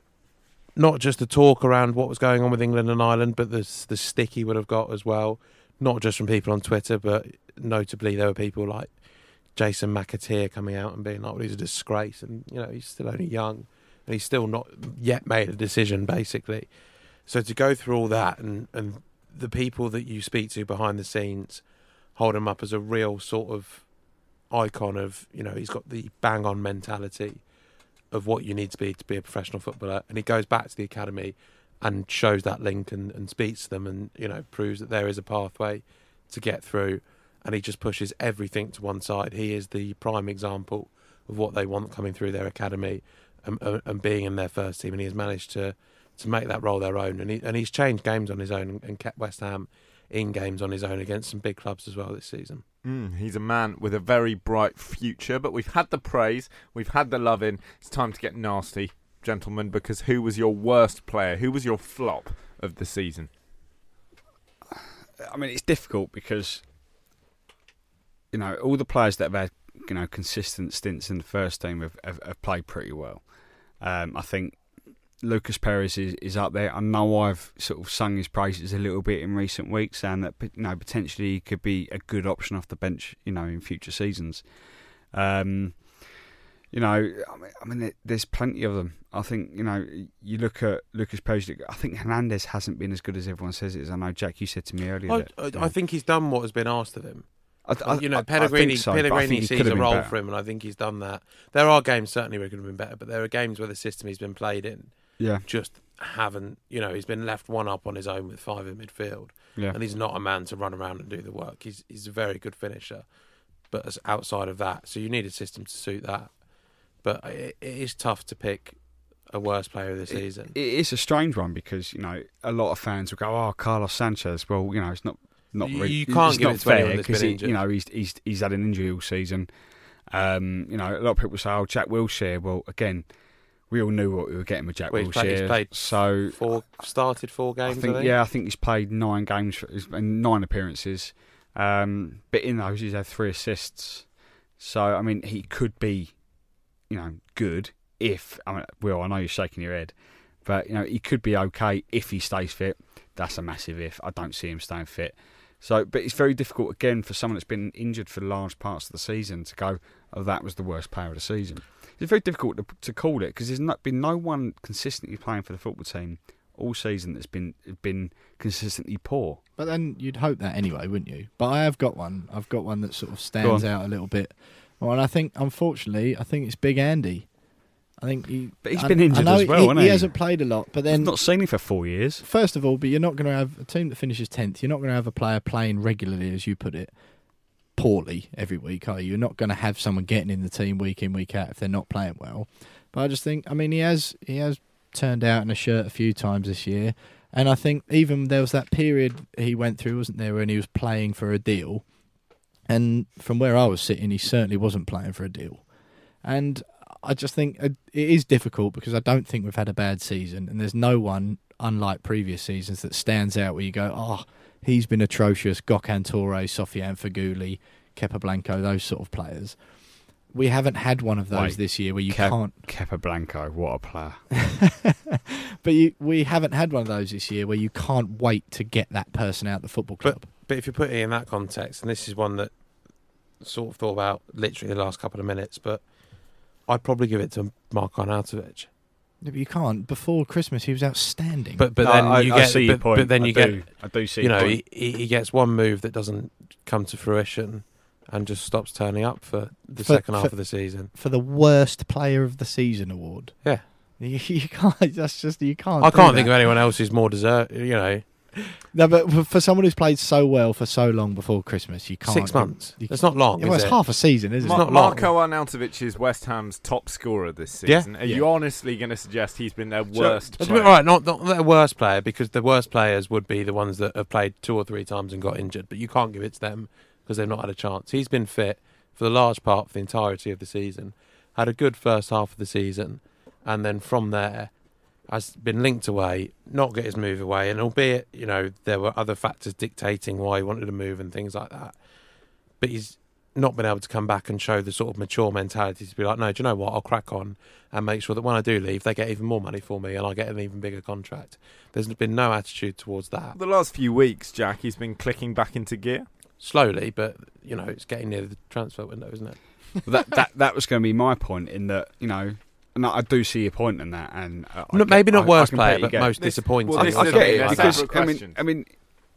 not just the talk around what was going on with England and Ireland, but the the stick he would have got as well. Not just from people on Twitter, but notably there were people like Jason McAteer coming out and being like, "Well, he's a disgrace," and you know he's still only young, and he's still not yet made a decision, basically. So to go through all that and and the people that you speak to behind the scenes hold him up as a real sort of icon of you know he's got the bang on mentality of what you need to be to be a professional footballer, and he goes back to the academy and shows that link and, and speaks to them, and you know proves that there is a pathway to get through, and he just pushes everything to one side. He is the prime example of what they want coming through their academy and, and, and being in their first team, and he has managed to to make that role their own, and he and he's changed games on his own and, and kept West Ham in games on his own against some big clubs as well this season. Mm, he's a man with a very bright future, but we've had the praise, we've had the love in. It's time to get nasty, gentlemen, because who was your worst player? Who was your flop of the season? I mean, it's difficult because you know all the players that have had you know consistent stints in the first team have, have, have played pretty well. Um, I think Lucas Perez is, is up there. I know I've sort of sung his praises a little bit in recent weeks, and that you know potentially he could be a good option off the bench, you know, in future seasons. Um, you know, I mean, I mean, there's plenty of them. I think you know, you look at Lucas Perez. I think Hernandez hasn't been as good as everyone says it is. I know, Jack, you said to me earlier. I, that, I, I think he's done what has been asked of him. I, I, you know, Pellegrini, so, Pellegrini sees a role better. for him, and I think he's done that. There are games certainly where he could have been better, but there are games where the system he's been played in Yeah. just haven't. You know, he's been left one up on his own with five in midfield, Yeah. and he's not a man to run around and do the work. He's he's a very good finisher, but as outside of that, so you need a system to suit that. But it, it is tough to pick a worst player of the season. It is a strange one because you know a lot of fans will go, "Oh, Carlos Sanchez." Well, you know, it's not not You- really, you can't it's give not it to fair because you know he's he's he's had an injury all season. Um, you know, a lot of people say, "Oh, Jack Wilshere." Well, again, we all knew what we were getting with Jack Well, Wilshere. played- he's played so four started four games. I think, think, yeah, I think he's played nine games and nine appearances. Um, but in those, he's had three assists. So I mean, he could be, you know, good if. I mean, Will, I know you're shaking your head, but you know, he could be okay if he stays fit. That's a massive if. I don't see him staying fit. So, but it's very difficult again for someone that's been injured for large parts of the season to go, "Oh, that was the worst player of the season." It's very difficult to, to call it because there's not been no one consistently playing for the football team all season that's been been consistently poor. But then you'd hope that anyway, wouldn't you? But I have got one. I've got one that sort of stands on. out a little bit. Well, and I think, unfortunately, I think it's Big Andy. I think he. But he's I- been injured as well, he, hasn't he he? hasn't played a lot, but then not seen him for four years. first of all, but you're not going to have a team that finishes tenth. You're not going to have a player playing regularly, as you put it, poorly every week, are you? You're not going to have someone getting in the team week in week out if they're not playing well. But I just think, I mean, he has he has turned out in a shirt a few times this year, and I think even there was that period he went through, wasn't there, when he was playing for a deal, and from where I was sitting, he certainly wasn't playing for a deal, and I just think it it is difficult because I don't think we've had a bad season, and there's no one unlike previous seasons that stands out where you go, oh, he's been atrocious. Gokhan Tore, Sofiane Feghouli, Kepa Blanco, those sort of players. We haven't had one of those Wait, this year where you Ke- can't. Kepa Blanco, what a player! <laughs> But you, we haven't had one of those this year where you can't wait to get that person out the football club. But but if you put it in that context, and this is one that sort of thought about literally the last couple of minutes, but I'd probably give it to Marko Arnautovic. Yeah, but you can't. Before Christmas, he was outstanding. But but No, then I- you I get see your but, point. but then I you do. get I do see you know point. he, he gets one move that doesn't come to fruition and just stops turning up for the For- second half for- of the season. for the worst player of the season award, Yeah, you, <laughs> you can't. That's just you can't. I do can't think of anyone else who's more deserved. You know, No, but for- for someone who's played so well for so long before Christmas, you can't. six months. You, That's not long. Yeah, well, is it's it? half a season, isn't Ma- it? not long. Marko Arnautovic is West Ham's top scorer this Yeah. season. Are Yeah. you honestly going to suggest he's been their worst Let's player? be- all right, not, not their worst player because the worst players would be the ones that have played two or three times and got injured. But you can't give it to them because they've not had a chance. He's been fit for the large part of the entirety of the season, had a good first half of the season, and then from there has been linked away, not get his move away. And albeit you know there were other factors dictating why he wanted to move and things like that, but he's not been able to come back and show the sort of mature mentality to be like, no, do you know what? I'll crack on and make sure that when I do leave, they get even more money for me and I get an even bigger contract. There's been no attitude towards that. The last few weeks, Jack, he's been clicking back into gear. Slowly, but you know, it's getting near the transfer window, isn't it? Well, that that that was going to be my point in that you know, and I I do see your point in that, and uh, No, get- maybe not I- I worst player, but get most This- disappointing. well, I, this I get it that's because I mean. I mean,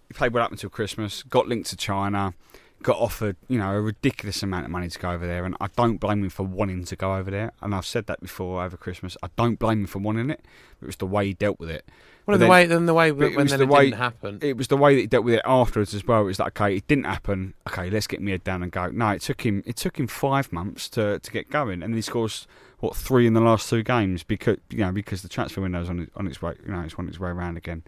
he played well up until Christmas, got linked to China, got offered, you know, a ridiculous amount of money to go over there, and I don't blame him for wanting to go over there. And I've said that before over Christmas. I don't blame him for wanting it. It was the way he dealt with it. Well, the then- way then the way when it was then the it way didn't happen. It was the way that he dealt with it afterwards as well. It was like, okay, it didn't happen. Okay, let's get me head down and go. No, it took him. It took him five months to, to get going, and he scores what three in the last two games because you know because the transfer window's on it- on its way. You know, it's on its way around again.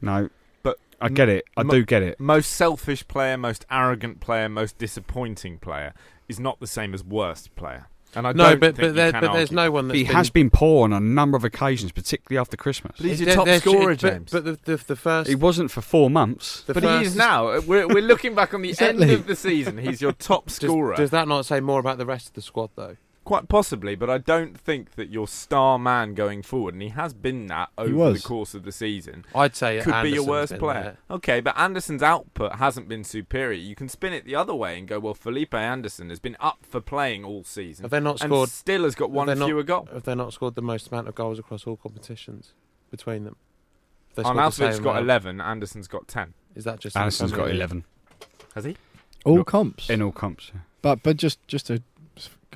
No, But I get it. I mo- do get it. Most selfish player, most arrogant player, most disappointing player is not the same as worst player. And I no, don't but think you but, there, can but there's argue. no one But that's he been, has been poor on a number of occasions, particularly after Christmas. But he's your top there's- scorer, but- James. But, the, the the first He wasn't for four months. the But he is now. <laughs> We're, we're looking back on the Exactly. end of the season. He's your top Does, scorer. does that not say more about the rest of the squad though? Quite possibly, but I don't think that your star man going forward, and he has been that over the course of the season, I'd say could be your worst player. there. Okay, but Anderson's output hasn't been superior. You can spin it the other way and go, well, Felipe Anderson has been up for playing all season. Have they not and scored? still has got have one they not- fewer goal. Have they not scored the most amount of goals across all competitions between them? Have they On scored the got amount? 11, Anderson's got 10. Is that just in the got eleven Has he? All Look, comps. in all comps. But but just just to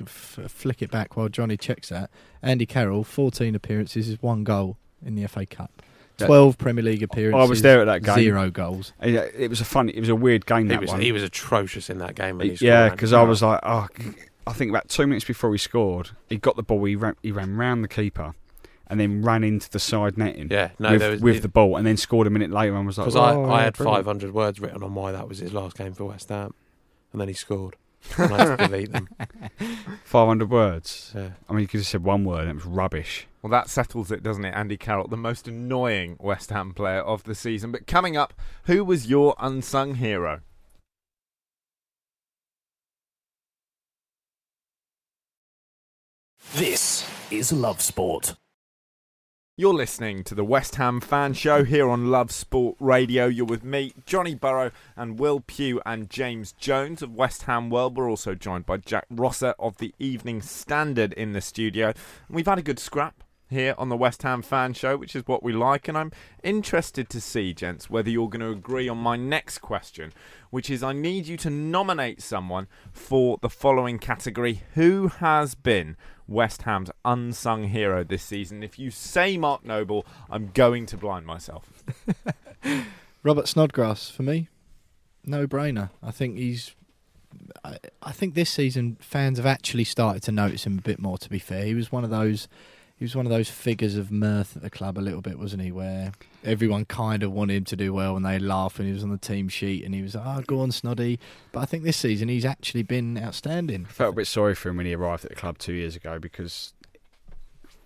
f- f- flick it back while Johnny checks that, Andy Carroll, 14 appearances, is one goal in the FA Cup. 12 Premier League appearances. I was there at that game. Zero goals. It was a fun. It was a weird game. He That was one. he was atrocious in that game when he yeah, because I was like, oh, I think about two minutes before he scored, he got the ball. He ran, he ran round the keeper, and then ran into the side netting. yeah, no, with, was with the ball, and then scored a minute later, and was like, because I, "Oh, I had brilliant." 500 words written on why that was his last game for West Ham, and then he scored. And I had to delete them. <laughs> 500 words. Yeah. I mean, you could have said one word, and it was rubbish. Well, that settles it, doesn't it? Andy Carroll, the most annoying West Ham player of the season. But coming up, who was your unsung hero? This is Love Sport. You're listening to the West Ham Fan Show here on Love Sport Radio. You're with me, Johnny Burrow, and Will Pugh and James Jones of West Ham World. We're also joined by Jack Rosser of the Evening Standard in the studio. And we've had a good scrap here on the West Ham Fan Show, which is what we like. And I'm interested to see, gents, whether you're going to agree on my next question, which is I need you to nominate someone for the following category. Who has been West Ham's unsung hero this season? If you say Mark Noble, I'm going to blind myself. <laughs> Robert Snodgrass for me, no brainer. I think he's. I, think this season fans have actually started to notice him a bit more. To be fair, he was one of those. He was one of those figures of mirth at the club a little bit, wasn't he? Where everyone kind of wanted him to do well, and they laugh when he was on the team sheet, and he was, like, "Oh, go on, Snoddy." But I think this season he's actually been outstanding. I felt a bit sorry for him when he arrived at the club two years ago because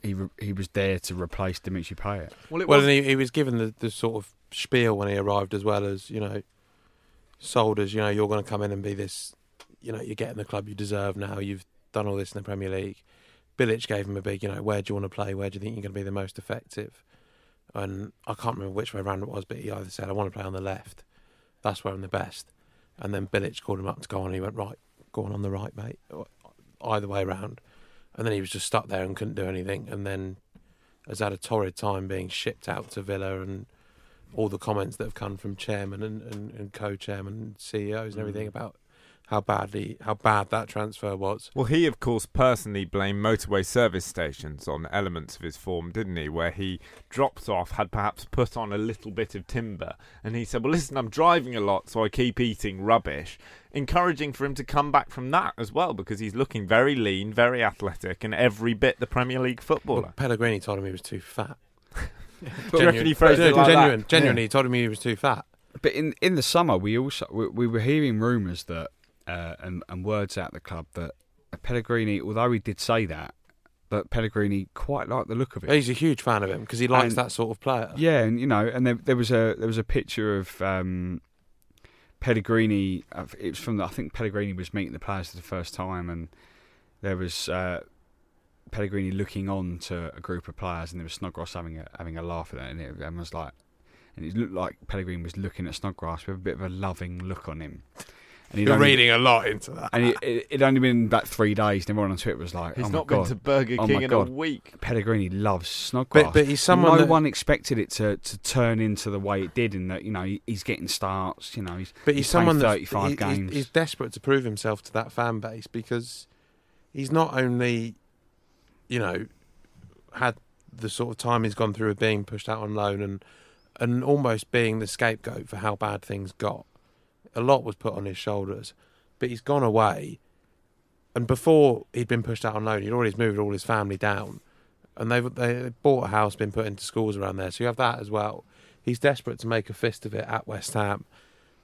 he re- he was there to replace Dimitri Payet. Well, it Well, was and he, he was given the, the sort of spiel when he arrived, as well as you know, sold as you know, you're going to come in and be this, you know, you're getting the club you deserve now. You've done all this in the Premier League. Bilic gave him a big, you know, where do you want to play? Where do you think you're going to be the most effective? And I can't remember which way round it was, but he either said, "I want to play on the left. That's where I'm the best." And then Bilic called him up to go on. And he went, "Right, go on on the right, mate." Either way round. And then he was just stuck there and couldn't do anything. And then has had a torrid time being shipped out to Villa and all the comments that have come from chairman and, and, and co-chairman and CEOs and mm. everything about how badly how bad that transfer was. Well, he, of course, personally blamed motorway service stations on elements of his form, didn't he? Where he dropped off, had perhaps put on a little bit of timber, and he said, Well, listen, I'm driving a lot, so I keep eating rubbish. Encouraging for him to come back from that as well, because he's looking very lean, very athletic, and every bit the Premier League footballer. Well, Pellegrini told him he was too fat. <laughs> But reckon he phrased it Genuine- like that? genuine, genuinely, he told him he was too fat. But in in the summer, we also we, we were hearing rumours that uh, and and words out the club that Pellegrini, although he did say that, that Pellegrini quite liked the look of it. He's a huge fan of him because he likes And- that sort of player. Yeah, and you know, and there, there was a there was a picture of um, Pellegrini. uh, It was from the, I think Pellegrini was meeting the players for the first time, and there was uh, Pellegrini looking on to a group of players, and there was Snodgrass having a having a laugh at it, and it and was like, and it looked like Pellegrini was looking at Snodgrass with a bit of a loving look on him. And he'd You're only- reading a lot into that. And it, it, it'd only been about three days, and everyone on Twitter was like, He's oh not my been to Burger oh King my in God. a week. Pellegrini loves Snodgrass. But- but he's someone no that- one expected it to, to turn into the way it did, in that you know he's getting starts. You know, he's But he's, playing someone that thirty-five games. He's, desperate to prove himself to that fan base because he's not only, you know, had the sort of time he's gone through of being pushed out on loan and and almost being the scapegoat for how bad things got. A lot was put on his shoulders, but he's gone away. And before he'd been pushed out on loan, he'd already moved all his family down, and they've they bought a house, been put into schools around there. So you have that as well. He's desperate to make a fist of it at West Ham,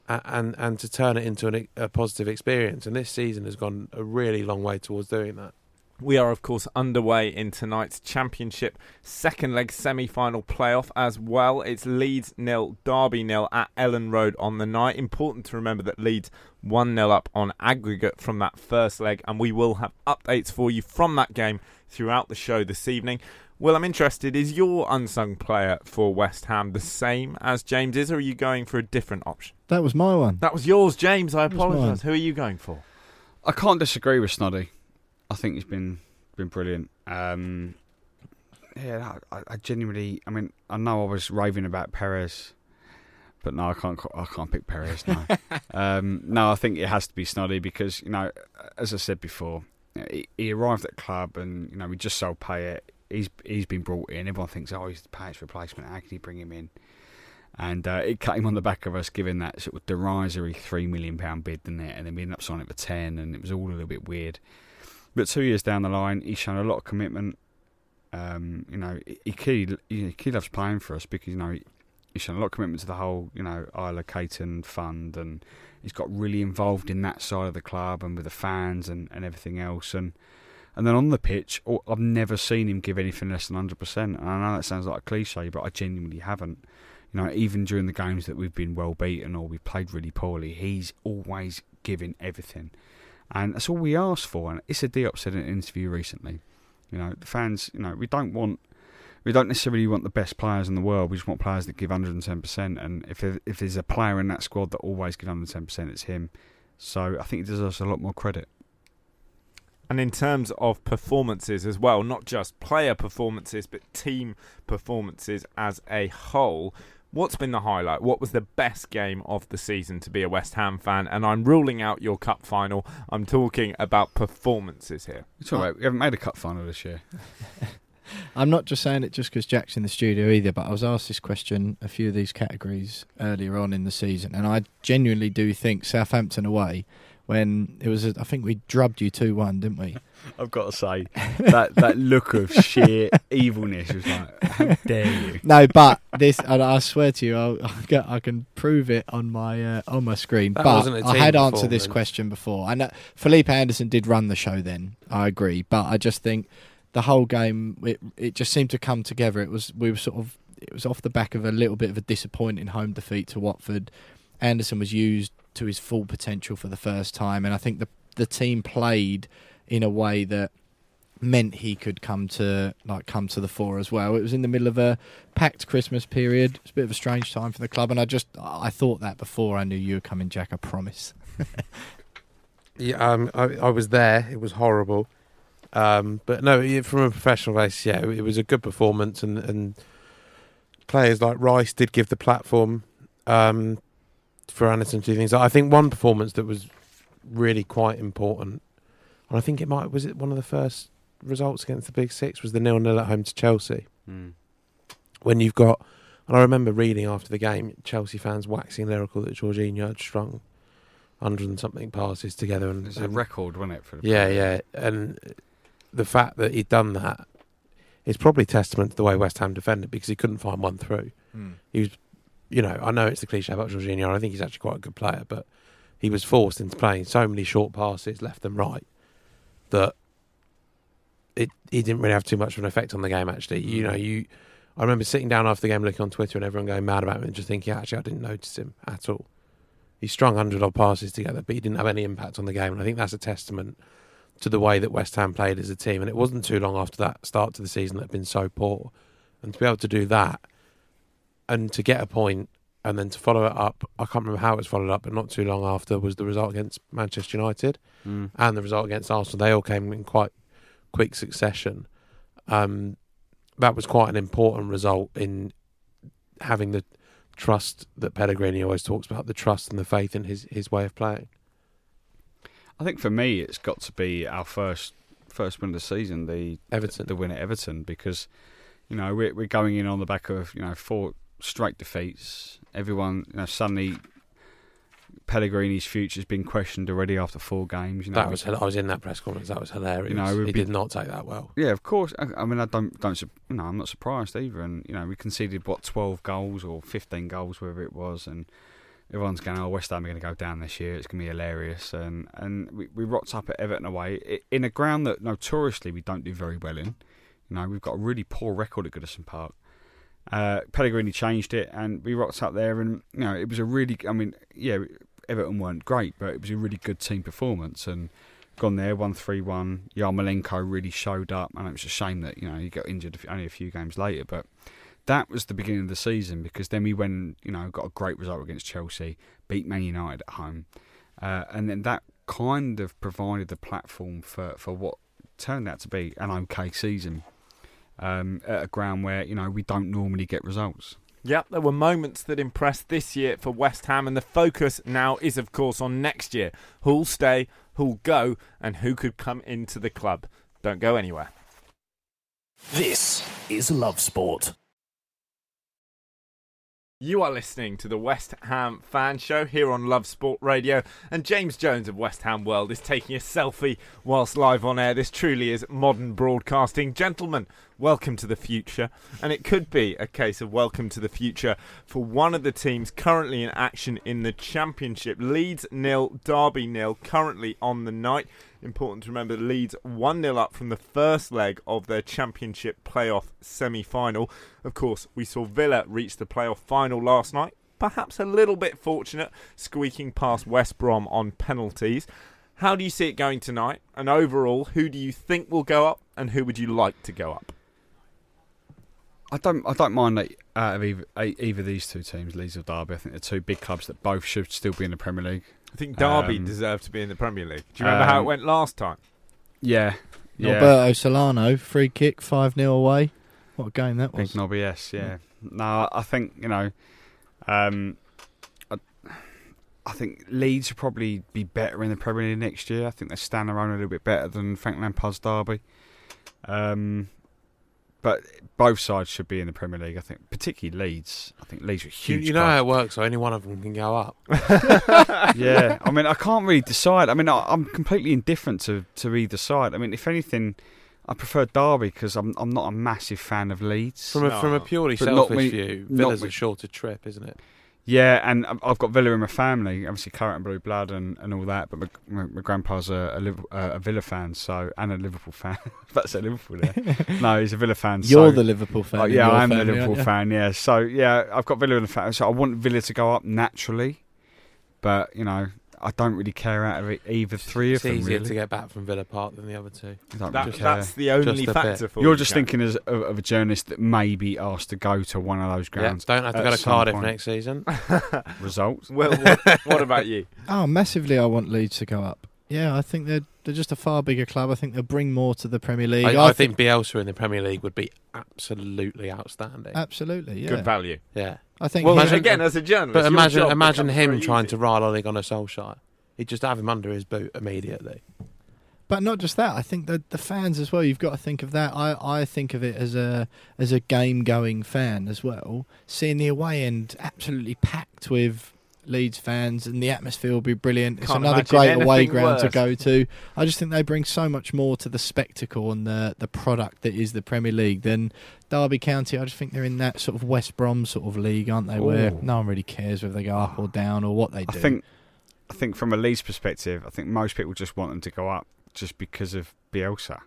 and and to turn it into an, a positive experience. And this season has gone a really long way towards doing that. We are, of course, underway in tonight's Championship second leg semi final playoff as well. It's Leeds nil, Derby nil at Elland Road on the night. Important to remember that Leeds 1 0 up on aggregate from that first leg, and we will have updates for you from that game throughout the show this evening. Well, I'm interested, is your unsung player for West Ham the same as James is, or are you going for a different option? That was my one. That was yours, James. I That was mine. apologise. Who are you going for? I can't disagree with Snoddy. I think he's been been brilliant. Um, yeah, I, I genuinely. I mean, I know I was raving about Perez, but no, I can't. I can't pick Perez. No, <laughs> um, no, I think it has to be Snoddy because you know, as I said before, he, he arrived at the club and you know we just sold Payet. He's he's been brought in. Everyone thinks, oh, he's Payet's replacement. How can he bring him in? And uh, it cut him on the back of us giving that sort of derisory three million pound bid, didn't it? And then we ended up signing it for ten, and it was all a little bit weird. But two years down the line, he's shown a lot of commitment. Um, you know, he, he, he, he loves playing for us because you know he, he's shown a lot of commitment to the whole you know Isla Caton fund, and he's got really involved in that side of the club and with the fans and, and everything else. And and then on the pitch, oh, I've never seen him give anything less than hundred percent. And I know that sounds like a cliche, but I genuinely haven't. You know, even during the games that we've been well beaten or we've played really poorly, he's always giving everything. And that's all we ask for. And Issa Diop said in an interview recently, you know, the fans, you know, we don't want, we don't necessarily want the best players in the world. We just want players that give 110%. And if there, if there's a player in that squad that always gives 110%, it's him. So I think he deserves a lot more credit. And in terms of performances as well, not just player performances, but team performances as a whole, what's been the highlight? What was the best game of the season to be a West Ham fan? And I'm ruling out your cup final. I'm talking about performances here. It's all right. We haven't made a cup final this year. <laughs> I'm not just saying it just because Jack's in the studio either, but I was asked this question a few of these categories earlier on in the season, and I genuinely do think Southampton away when it was, I think we drubbed you two one, didn't we? <laughs> I've got to say that that look of sheer <laughs> evilness was like, how dare you? No, but this, and I swear to you, I'll, <laughs> I'll get, I can prove it on my uh, on my screen. That but wasn't a I team had answered this performance. question before, and uh, Felipe Anderson did run the show. Then I agree, but I just think the whole game it it just seemed to come together. It was we were sort of it was off the back of a little bit of a disappointing home defeat to Watford. Anderson was used to his full potential for the first time, and I think the the team played in a way that meant he could come to like come to the fore as well. It was in the middle of a packed Christmas period. It's a bit of a strange time for the club, and I just I thought that before I knew you were coming, Jack. I promise. <laughs> Yeah, um, I, I was there. It was horrible. Um, but no, from a professional base, yeah, it was a good performance, and, and players like Rice did give the platform um, for Anderson to do things. I think one performance that was really quite important, and I think it might was it one of the first results against the Big Six was the nil nil at home to Chelsea. When you've got, and I remember reading after the game, Chelsea fans waxing lyrical that Jorginho had strung hundred and something passes together, and It's a and- record, wasn't it? For the yeah, yeah, and the fact that he'd done that is probably testament to the way West Ham defended because he couldn't find one through. Hmm. He was, you know, I know it's the cliche about Jorginho. I think he's actually quite a good player, but he was forced into playing so many short passes left and right that it he didn't really have too much of an effect on the game. Actually, you mm. know, you. I remember sitting down after the game, looking on Twitter, and everyone going mad about him, and just thinking, actually, I didn't notice him at all. He strung hundred odd passes together, but he didn't have any impact on the game. And I think that's a testament to the way that West Ham played as a team. And it wasn't too long after that start to the season that had been so poor, and to be able to do that, and to get a point and then to follow it up, I can't remember how it was followed up, but not too long after was the result against Manchester United Mm. and the result against Arsenal. They all came in quite quick succession. Um, that was quite an important result in having the trust that Pellegrini always talks about, the trust and the faith in his, his way of playing. I think for me, it's got to be our first first win of the season, the Everton. the win at Everton, because you know we're we're going in on the back of you know four straight defeats. Everyone, you know, suddenly Pellegrini's future's been questioned already after four games. You know, that was I was in that press conference. That was hilarious. You know, he be- did not take that well. Yeah, of course. I, I mean, I don't, don't, you know, I'm not surprised either. And you know, we conceded what 12 goals or 15 goals, wherever it was, and everyone's going, "Oh, West Ham are going to go down this year. It's going to be hilarious." And and we, we rocked up at Everton away in a ground that notoriously we don't do very well in. You know, we've got a really poor record at Goodison Park. Uh, Pellegrini changed it, and we rocked up there, and you know, it was a really. I mean, yeah, Everton weren't great, but it was a really good team performance, and gone there, one three one. Yarmolenko really showed up, and it was a shame that you know he got injured only a few games later. But that was the beginning of the season because then we went, you know, got a great result against Chelsea, beat Man United at home, uh, and then that kind of provided the platform for for what turned out to be an okay season um, at a ground where you know we don't normally get results. Yep, there were moments that impressed this year for West Ham, and the focus now is, of course, on next year. Who'll stay, who'll go, and who could come into the club. Don't go anywhere. This is Love Sport. You are listening to the West Ham Fan Show here on Love Sport Radio, and James Jones of West Ham World is taking a selfie whilst live on air. This truly is modern broadcasting. Gentlemen, welcome to the future, and it could be a case of welcome to the future for one of the teams currently in action in the Championship. Leeds nil, Derby nil, currently on the night. Important to remember Leeds 1 0 up from the first leg of their Championship playoff semi final. Of course, we saw Villa reach the playoff final last night. Perhaps a little bit fortunate, squeaking past West Brom on penalties. How do you see it going tonight? And overall, who do you think will go up and who would you like to go up? I don't. I don't mind that out of either, either of these two teams, Leeds or Derby. I think they're two big clubs that both should still be in the Premier League. I think Derby Um, deserve to be in the Premier League. Do you remember how it um, went last time? Yeah, yeah. Nolberto Solano, free kick, 5 0 away. What a game that Big was. Nobby, yes, yeah. No, I think you know, um, I, I think Leeds will probably be better in the Premier League next year. I think they stand their own a little bit better than Frank Lampard's Derby. Um, but both sides should be in the Premier League. I think, particularly Leeds. I think Leeds are a You, huge. you know club. how it works, so only one of them can go up. <laughs> yeah, I mean, I can't really decide. I mean, I, I'm completely indifferent to, to either side. I mean, if anything, I prefer Derby because I'm I'm not a massive fan of Leeds. From a, from a purely But not selfish me- view, not Villa's me- a shorter trip, isn't it? Yeah, and I've- got Villa in my family, obviously claret and blue blood and, and all that. But my, my, my grandpa's a, a, uh, a Villa fan, so and a Liverpool fan. <laughs> That's a Liverpool there. <laughs> no, he's a Villa fan. You're so- the Liverpool fan. Oh, yeah, I'm the Liverpool fan. Yeah, so yeah, I've got Villa in the fan. So I want Villa to go up naturally, but you know, I don't really care out of it either three It's of them. easier Really. to get back from Villa Park than the other two. That, really that's the only Just factor for You're just Jack. thinking as of, of a journalist that may be asked to go to one of those Yeah, grounds. don't have to go to Cardiff point. next season. <laughs> Results. Well, what, what about you? <laughs> Oh, massively, I want Leeds to go up. Yeah, I think they're they're just a far bigger club. I think they'll bring more to the Premier League. I, I think Bielsa in the Premier League would be absolutely outstanding. absolutely, yeah. Good value. yeah. I think Well, imagine- again, as a journalist, But imagine imagine becomes him very trying easy. to ride Ole Gunnar Solskjaer. He'd just have him under his boot immediately. But not just that. I think that the fans as well. You've got to think of that. I, I think of it as a as a game going fan as well. Seeing the away end absolutely packed with Leeds fans and the atmosphere will be brilliant. It's Can't another great away anything ground to go to. I just think they bring so much more to the spectacle and the the product that is the Premier League than Derby County. I just think they're in that sort of West Brom sort of league, aren't they? Where no one really cares whether they go up or down or what they I do. think, I think from a Leeds perspective, I think most people just want them to go up just because of Bielsa.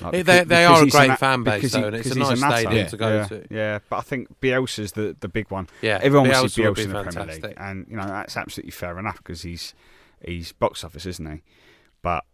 Like, They- becau- they are a great an- fan base, because he- though, and it's a nice nutter. stadium to go yeah, to. Yeah, but I think Bielsa's the the big one. Yeah, Everyone wants to Bielsa see Bielsa in the Premier. League, and you know that's absolutely fair enough because he's he's box office, isn't he? But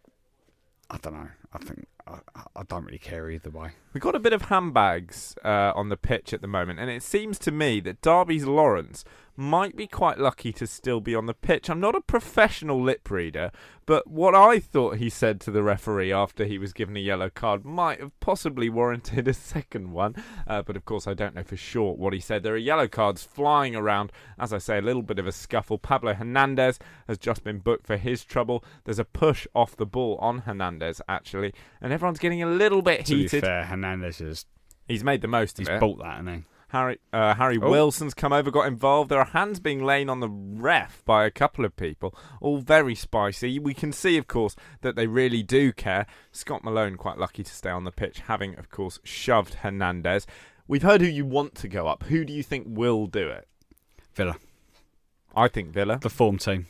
I don't know. I think I, I I don't really care either way. We've got a bit of handbags uh, on the pitch at the moment, and it seems to me that Derby's Lawrence might be quite lucky to still be on the pitch. I'm not a professional lip reader, but what I thought he said to the referee after he was given a yellow card might have possibly warranted a second one. Uh, but of course, I don't know for sure what he said. There are yellow cards flying around. As I say, a little bit of a scuffle. Pablo Hernandez has just been booked for his trouble. There's a push off the ball on Hernandez, actually, and everyone's getting a little bit To be heated. fair, Hernandez has He's made the most of he's it. bought that, hasn't he? Harry uh, Harry Oh. Wilson's come over, got involved. There are hands being laid on the ref by a couple of people, all very spicy. We can see, of course, that they really do care. Scott Malone quite lucky to stay on the pitch, having, of course, shoved Hernandez. We've heard who you want to go up. Who do you think will do it? Villa, I think Villa. the form team.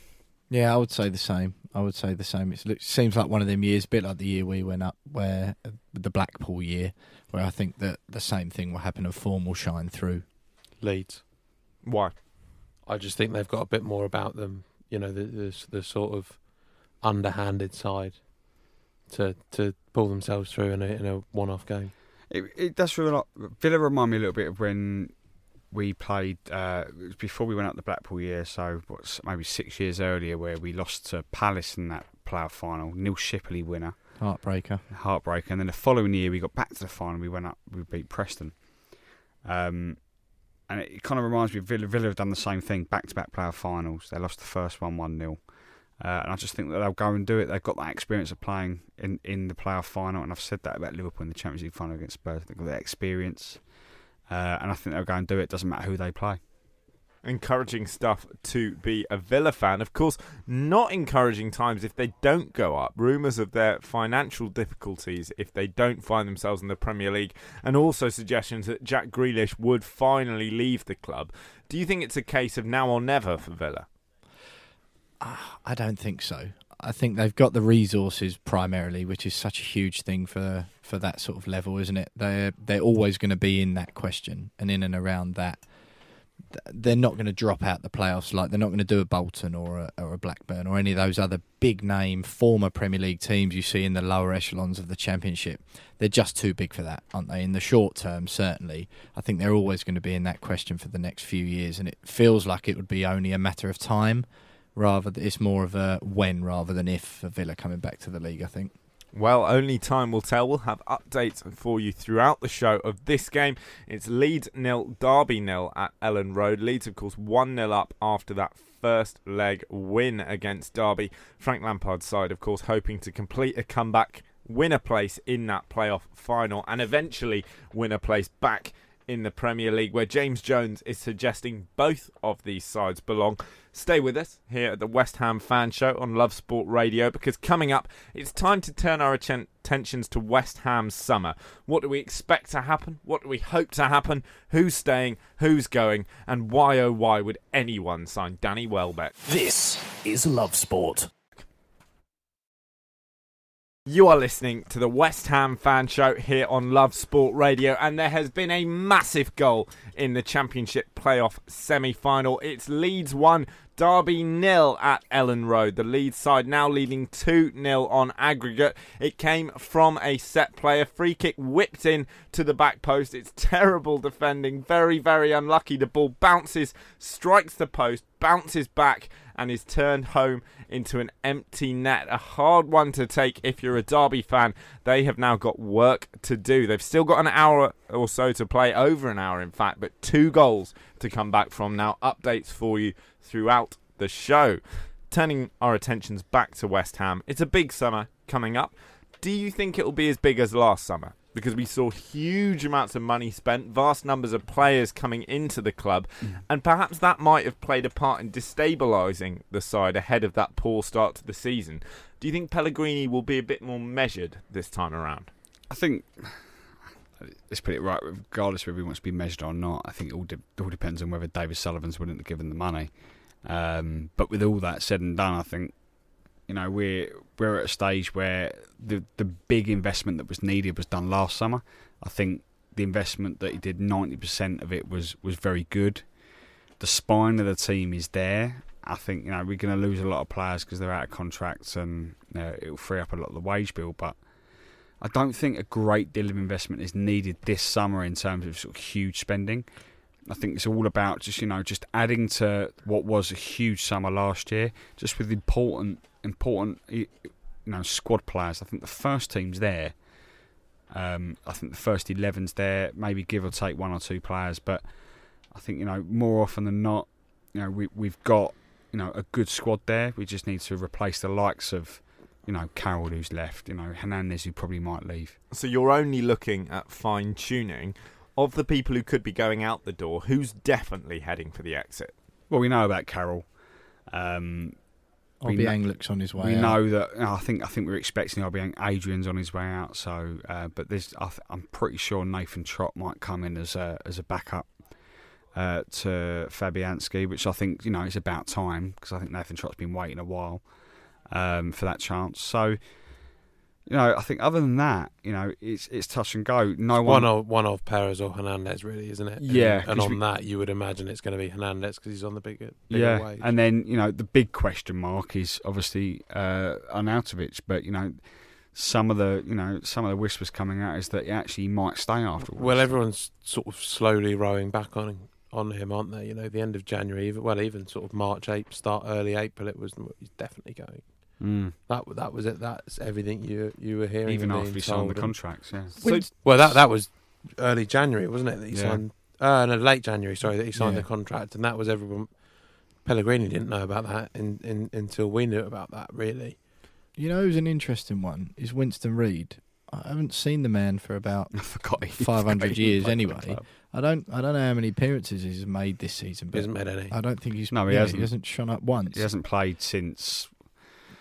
Yeah, I would say the same. I would say the same. It seems like one of them years, a bit like the year we went up, where uh, the Blackpool year, where I think that the same thing will happen and form will shine through. Leeds. Why? I just think they've got a bit more about them. You know, the the, the sort of underhanded side to to pull themselves through in a in a one off game. It, it does feel like Villa remind me a little bit of when we played uh, before we went up the Blackpool year, so what's maybe six years earlier, where we lost to Palace in that playoff final. Neil Shipperley winner, Heartbreaker. heartbreaker, and then the following year we got back to the final. We went up, we beat Preston. Um, and it kind of reminds me of Villa. Villa have done the same thing, back to back playoff finals. They lost the first one one 0 uh, and I just think that they'll go and do it. They've got that experience of playing in, in the playoff final, and I've said that about Liverpool in the Champions League final against Spurs. They've got that experience, uh, and I think they'll go and do it. Doesn't matter who they play. encouraging stuff to be a Villa fan. Of course, not encouraging times if they don't go up. Rumours of their financial difficulties if they don't find themselves in the Premier League, and also suggestions that Jack Grealish would finally leave the club. Do you think it's a case of now or never for Villa? I don't think so. I think they've got the resources primarily, which is such a huge thing for for that sort of level, isn't it? They're they're always going to be in that question and in and around that. They're not going to drop out the playoffs like they're not going to do a Bolton or a, or a Blackburn or any of those other big name former Premier League teams you see in the lower echelons of the Championship. They're just too big for that, aren't they? In the short term, certainly. I think they're always going to be in that question for the next few years, and it feels like it would be only a matter of time rather it's more of a when rather than if for Villa coming back to the league. I think. Well, only time will tell. We'll have updates for you throughout the show of this game. It's Leeds nil, Derby nil at Elland Road. Leeds, of course, 1 0 up after that first leg win against Derby. Frank Lampard's side, of course, hoping to complete a comeback, win a place in that playoff final, and eventually win a place back in the Premier League, where James Jones is suggesting both of these sides belong. Stay with us here at the West Ham Fan Show on Love Sport Radio because coming up, it's time to turn our attentions to West Ham's summer. What do we expect to happen? What do we hope to happen? Who's staying? Who's going? And why oh why would anyone sign Danny Welbeck? This is Love Sport. You are listening to the West Ham Fan Show here on Love Sport Radio, and there has been a massive goal in the Championship playoff semi final. It's Leeds 1, Derby nil at Elland Road. The Leeds side now leading 2 0 on aggregate. It came from a set player. Free kick whipped in to the back post. It's terrible defending. Very, very unlucky. The ball bounces, strikes the post, bounces back, and is turned home into an empty net. A hard one to take if you're a Derby fan. They have now got work to do. They've still got an hour or so to play, over an hour in fact, but two goals to come back from. Now, updates for you throughout the show. Turning our attentions back to West Ham, it's a big summer coming up. Do you think it will be as big as last summer? Because we saw huge amounts of money spent, vast numbers of players coming into the club, and perhaps that might have played a part in destabilising the side ahead of that poor start to the season. Do you think Pellegrini will be a bit more measured this time around? I think let's put it right. Regardless of whether he wants to be measured or not, I think it all, de- all depends on whether David Sullivan's willing to give him the money. Um, but with all that said and done, I think you know we're we're at a stage where the the big investment that was needed was done last summer. I think the investment that he did, ninety percent of it was was very good. The spine of the team is there. I think you know we're going to lose a lot of players because they're out of contracts and uh, it'll free up a lot of the wage bill, but. I don't think a great deal of investment is needed this summer in terms of sort of huge spending. I think it's all about just you know just adding to what was a huge summer last year, just with important important you know squad players. I think the first team's there. Um, I think the first 11's there, maybe give or take one or two players, but I think you know more often than not, you know we we've got you know a good squad there. We just need to replace the likes of you know Carroll who's left, you know Hernandez who probably might leave. So you're only looking at fine tuning of the people who could be going out the door. Who's definitely heading for the exit? Well, we know about Carroll. Um, we Obiang looks on his way. We out. know that. I think. I think we're expecting Obiang. Adrian's on his way out. So, uh, but there's. I th- I'm pretty sure Nathan Trott might come in as a as a backup uh, to Fabianski, which I think you know is about time because I think Nathan Trott's been waiting a while um, for that chance. So, you know, I think other than that, you know, it's it's touch and go. No one. one of one of Perez or Hernandez, really, isn't it? And- Yeah, and, 'cause on we- that, you would imagine it's going to be Hernandez because he's on the bigger, bigger yeah, wage. and then you know the big question mark is obviously uh, Arnautovic, but you know some of the you know some of the whispers coming out is that he actually might stay afterwards. Well, everyone's sort of slowly rowing back on on him, aren't they? You know, the end of January, even, well, even sort of March, April, start early April, it was he's definitely going. Mm. That that was it. That's everything you you were hearing. even after being he signed the contracts, yeah. So, well, that that was early January, wasn't it? That he Yeah. signed. Uh, no, late January. Sorry, that he signed Yeah. the contract, and that was everyone. Pellegrini didn't know about that in, in, until we knew about that. Really, You know, who's an interesting one is Winston Reid. I haven't seen the man for about <laughs> I forgot. 500 years played for the anyway. I don't I don't know how many appearances he's made this season, he but hasn't made any. I don't think he's No, he yeah, hasn't. He hasn't shone up once. He hasn't played since.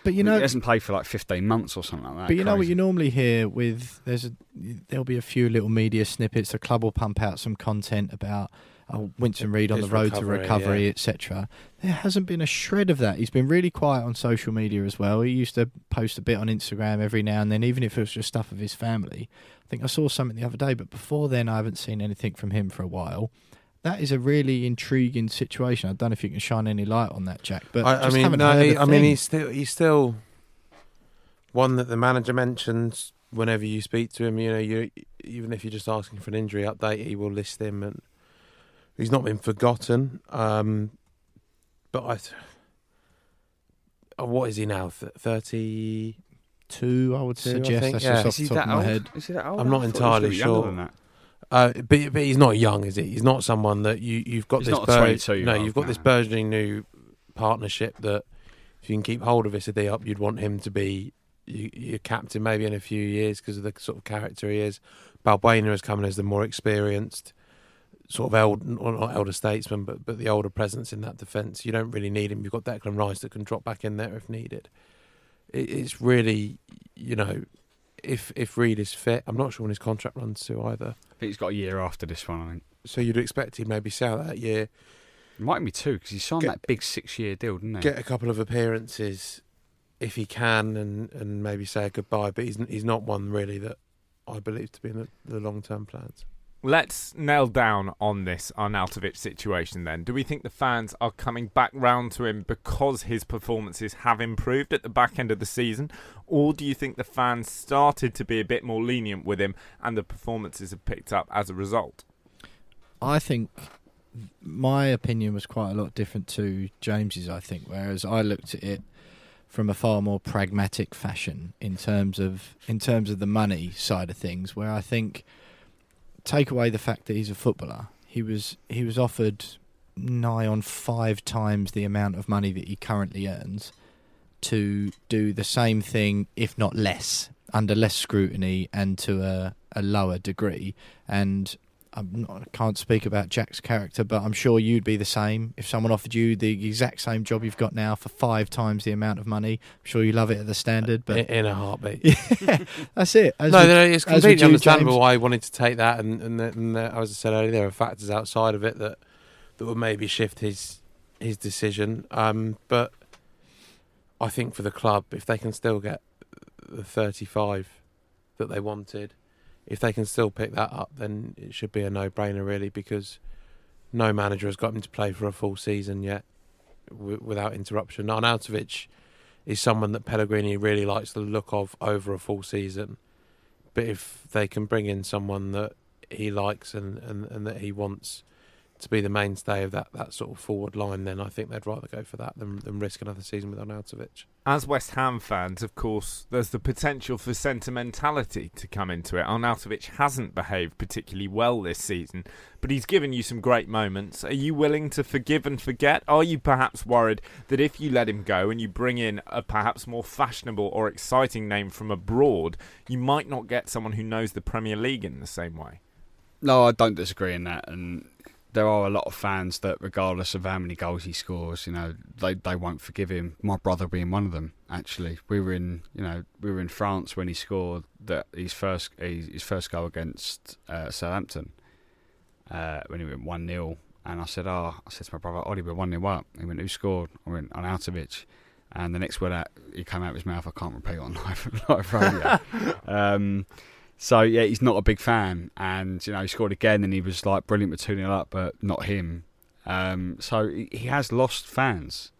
But you know, he hasn't played for like 15 months or something like that. But you know what you normally hear with there's a there'll be a few little media snippets. The club will pump out some content about oh, Winston Reid on the road recovery, to recovery, yeah. etc. There hasn't been a shred of that. He's been really quiet on social media as well. He used to post a bit on Instagram every now and then, even if it was just stuff of his family. I think I saw something the other day, but before then, I haven't seen anything from him for a while. That is a really intriguing situation. I don't know if you can shine any light on that, Jack. But I, I mean, haven't no, heard he, a I mean, he's still he's still one that the manager mentions whenever you speak to him. You know, you even if you're just asking for an injury update, he will list him, and he's not been forgotten. Um, but I, oh, what is he now? Th- Thirty. two, I would Two, I suggest. think, That's yeah. just Is off he the top that of my old? head. Is he that old? I'm not I thought he was entirely a bit younger sure. Uh, but but he's not young, is he? He's not someone that you you've got He's this. not a 22 no, you've got this burgeoning new partnership that if you can keep hold of Issa Diop, you'd want him to be you, your captain maybe in a few years because of the sort of character he is. Balbuena is coming as the more experienced sort of elder, not elder statesman, but but the older presence in that defence. You don't really need him. You've got Declan Rice that can drop back in there if needed. It, it's really, you know, if if Reid is fit, I'm not sure when his contract runs to either. I think he's got a year after this one, I think. So you'd expect he'd maybe sell that year, It might be two because he signed Get- that big six year deal, didn't he? get a couple of appearances if he can, and, and maybe say a goodbye. But he's he's not one really that I believe to be in the, the long term plans. Let's nail down on this Arnautovic situation then. Do we think the fans are coming back round to him because his performances have improved at the back end of the season? Or do you think the fans started to be a bit more lenient with him and the performances have picked up as a result? I think my opinion was quite a lot different to James's. I think, whereas I looked at it from a far more pragmatic fashion in terms of in terms of the money side of things, where I think take away the fact that he's a footballer, he was he was offered nigh on five times the amount of money that he currently earns to do the same thing, if not less, under less scrutiny and to a, a lower degree. And not, I can't speak about Jack's character, but I'm sure you'd be the same. If someone offered you the exact same job you've got now for five times the amount of money, I'm sure you love it at the standard. But in, in a heartbeat. <laughs> yeah, that's it. As no, with- no, it's completely understandable James. why he wanted to take that, and and, the, and the, as I said earlier, there are factors outside of it that that would maybe shift his his decision. Um, but I think for the club, if they can still get the thirty-five that they wanted, if they can still pick that up, then it should be a no-brainer, really, because no manager has got him to play for a full season yet w- without interruption. Arnautovic is someone that Pellegrini really likes the look of over a full season But if they can bring in someone that he likes and, and, and that he wants to be the mainstay of that, that sort of forward line, then I think they'd rather go for that than, than risk another season with Arnautovic. As West Ham fans, of course, there's the potential for sentimentality to come into it. Arnautovic hasn't behaved particularly well this season, but he's given you some great moments. Are you willing to forgive and forget? Are you perhaps worried that if you let him go and you bring in a perhaps more fashionable or exciting name from abroad, you might not get someone who knows the Premier League in the same way? No, I don't disagree in that, and there are a lot of fans that, regardless of how many goals he scores, you know, they they won't forgive him. My brother being one of them. Actually, we were in, you know, we were in France when he scored that his first his first goal against uh, Southampton uh, when he went one 0 and I said, oh, I said to my brother, Ollie, we're one 0 up. He went, who scored? I went, on Arnautovic. And the next word out, he came out of his mouth. I can't repeat on <laughs> live, live radio. <laughs> um, so yeah, he's not a big fan, and you know he scored again, and he was like brilliant with two 0 up, but not him. Um, so he has lost fans.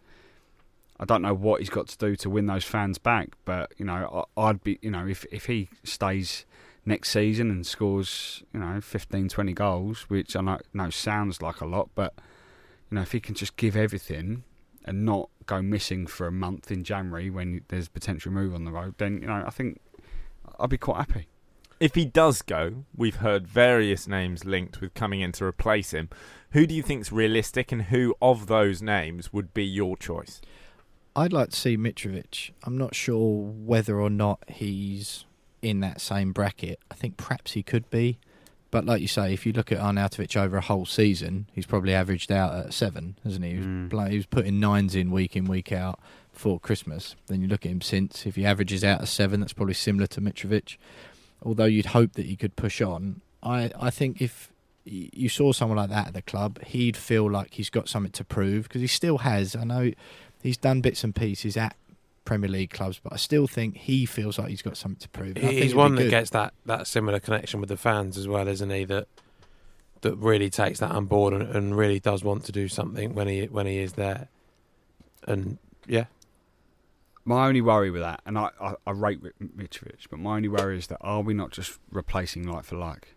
I don't know what he's got to do to win those fans back, but you know I'd be, you know, if if he stays next season and scores, you know, 15, 20 goals, which I know, know sounds like a lot, but you know if he can just give everything and not go missing for a month in January when there's potential move on the road, then you know I think I'd be quite happy. If he does go, we've heard various names linked with coming in to replace him. Who do you think's realistic, and who of those names would be your choice? I'd like to see Mitrovic. I'm not sure whether or not he's in that same bracket. I think perhaps he could be. But like you say, if you look at Arnautovic over a whole season, he's probably averaged out at seven, hasn't he? He was, mm. he was putting nines in week in, week out before Christmas. Then you look at him since, if he averages out at seven, that's probably similar to Mitrovic although you'd hope that he could push on, I, I think if you saw someone like that at the club, he'd feel like he's got something to prove because he still has. I know he's done bits and pieces at Premier League clubs, but I still think he feels like he's got something to prove. He's one that gets that, that similar connection with the fans as well, isn't he? That that really takes that on board and, and really does want to do something when he when he is there. And yeah, my only worry with that, and I, I, I rate Mitrovic, but my only worry is that are we not just replacing like for like?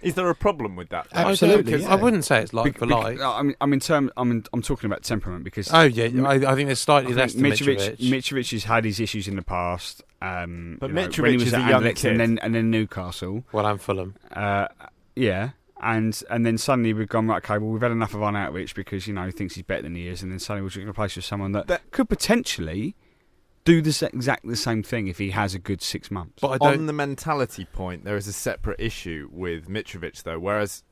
Is there a problem with that? Absolutely, yeah. I wouldn't say it's like Be- for like. I mean, I mean, term, I mean, I'm talking about temperament because. Oh yeah, I, I think there's slightly less. Mitrovic, Mitrovic. Mitrovic has had his issues in the past. Um, but know, Mitrovic was is a young kid. and then and then Newcastle. Well, I'm Fulham. Uh, yeah, and and then suddenly we've gone right. Okay, well we've had enough of Arnautovic because you know he thinks he's better than he is, and then suddenly we're going to replace with someone that, that could potentially do this exactly the same thing if he has a good six months. But on the mentality point, there is a separate issue with Mitrovic, though. Whereas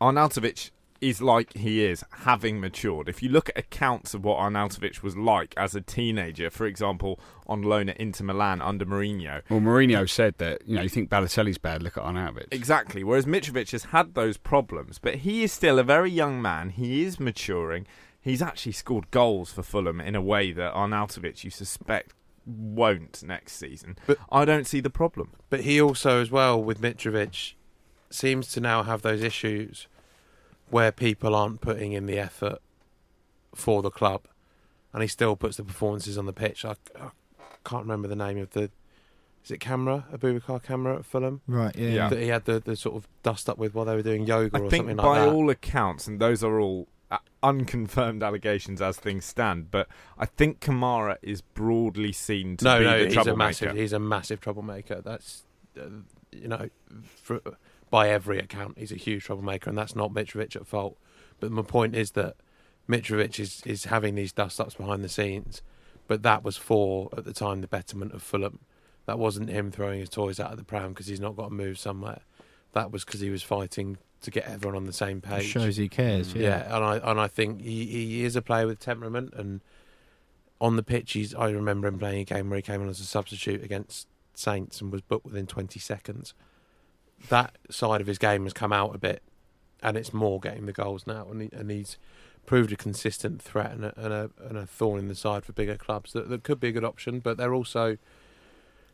Arnautovic is like he is, having matured. If you look at accounts of what Arnautovic was like as a teenager, for example, on loan at Inter Milan under Mourinho. Well, Mourinho said that, you know, you think Balotelli's bad, look at Arnautovic. Exactly. Whereas Mitrovic has had those problems, but he is still a very young man. He is maturing he's actually scored goals for Fulham in a way that Arnautovic, you suspect, won't next season. But I don't see the problem. But he also, as well, with Mitrovic, seems to now have those issues where people aren't putting in the effort for the club, and he still puts the performances on the pitch. I, I can't remember the name of the. Is it Kamara? Aboubakar Kamara at Fulham? Right, yeah. yeah. That he had the, the sort of dust up with while they were doing yoga I or think something like that. By all accounts, and those are all unconfirmed allegations as things stand, but I think Kamara is broadly seen to no, be no, the he's troublemaker. a massive, he's a massive troublemaker. That's, uh, you know, for, by every account, he's a huge troublemaker, and that's not Mitrovic at fault. But my point is that Mitrovic is is having these dust ups behind the scenes, but that was for at the time the betterment of Fulham. That wasn't him throwing his toys out of the pram because he's not got to move somewhere. That was because he was fighting to get everyone on the same page. It shows he cares. Mm. Yeah. yeah, and I and I think he, he is a player with temperament, and on the pitch, he's. I remember him playing a game where he came on as a substitute against Saints and was booked within 20 seconds. That side of his game has come out a bit, and it's more getting the goals now, and he, and he's proved a consistent threat and a, and a, and a thorn in the side for bigger clubs that, that could be a good option, but they're also,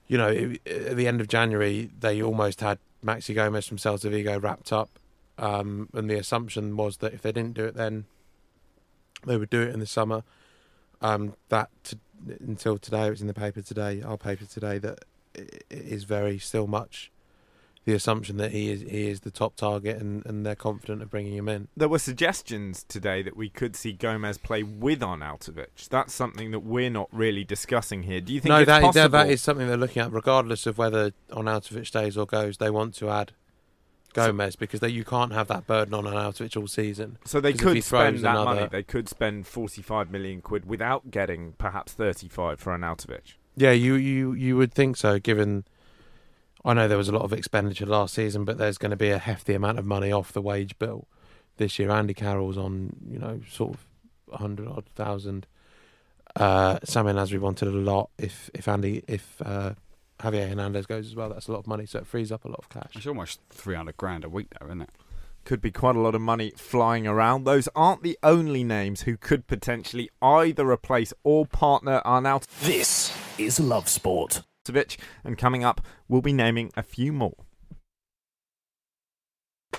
you know, at the end of January they almost had Maxi Gomez from Celta Vigo wrapped up um, and the assumption was that if they didn't do it then, they would do it in the summer. Um, that to, until today, it was in the paper today, our paper today, that it is very still much the assumption that he is he is the top target and, and they're confident of bringing him in. There were suggestions today that we could see Gomez play with Arnautovic. That's something that we're not really discussing here. Do you think no, it's that, that is something they're looking at, regardless of whether Arnautovic stays or goes. They want to add Gomez because they, you can't have that burden on Arnautovic all season. So they could spend that another- money. They could spend 45 million quid without getting perhaps 35 for an Arnautovic. Yeah, you, you, you would think so, given. I know there was a lot of expenditure last season, but there's going to be a hefty amount of money off the wage bill this year. Andy Carroll's on, you know, sort of hundred odd thousand. Uh, Sammy Nasri wanted a lot. If if Andy if uh, Javier Hernandez goes as well, that's a lot of money. So it frees up a lot of cash. It's almost 300 grand a week, though, isn't it? Could be quite a lot of money flying around. Those aren't the only names who could potentially either replace or partner Arnautovic. This is Love Sport. And coming up, we'll be naming a few more.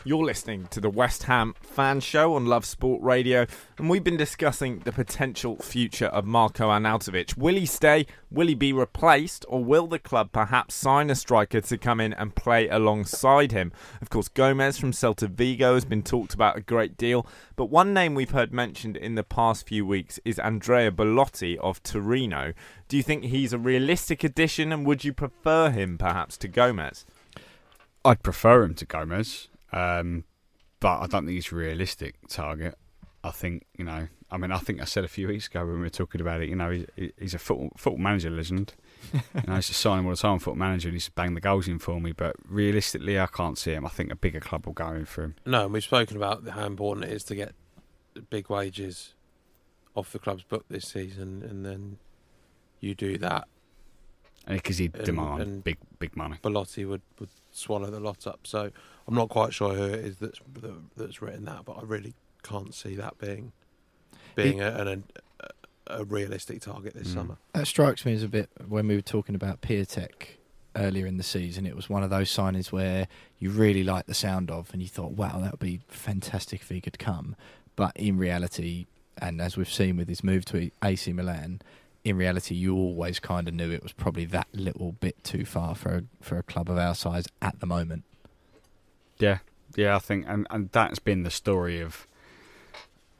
You're listening to the West Ham fan show on Love Sport Radio, and we've been discussing the potential future of Marko Arnautovic. Will he stay? Will he be replaced? Or will the club perhaps sign a striker to come in and play alongside him? Of course, Gomez from Celta Vigo has been talked about a great deal, but one name we've heard mentioned in the past few weeks is Andrea Bellotti of Torino. Do you think he's a realistic addition, and would you prefer him perhaps to Gomez? I'd prefer him to Gomez, um, but I don't think he's a realistic target. I think you know. I mean, I think I said a few weeks ago when we were talking about it. You know, he's, he's a football, football manager legend. you know, I used to sign him all the time, football manager, and he used to bang the goals in for me. But realistically, I can't see him. I think a bigger club will go in for him. No, and we've spoken about how important it is to get big wages off the club's book this season, and then you do that. Because he'd And- demand and big, big money. Bellotti would, would swallow the lot up. So I'm not quite sure who it is that's that's written that, but I really can't see that being being a, an, a, a realistic target this Mm. summer. That strikes me as a bit when we were talking about Piatek earlier in the season. It was one of those signings where you really liked the sound of, and you thought, "Wow, that would be fantastic if he could come." But in reality, and as we've seen with his move to AC Milan, in reality, you always kind of knew it was probably that little bit too far for a, for a club of our size at the moment. Yeah, yeah, I think, and, and that's been the story of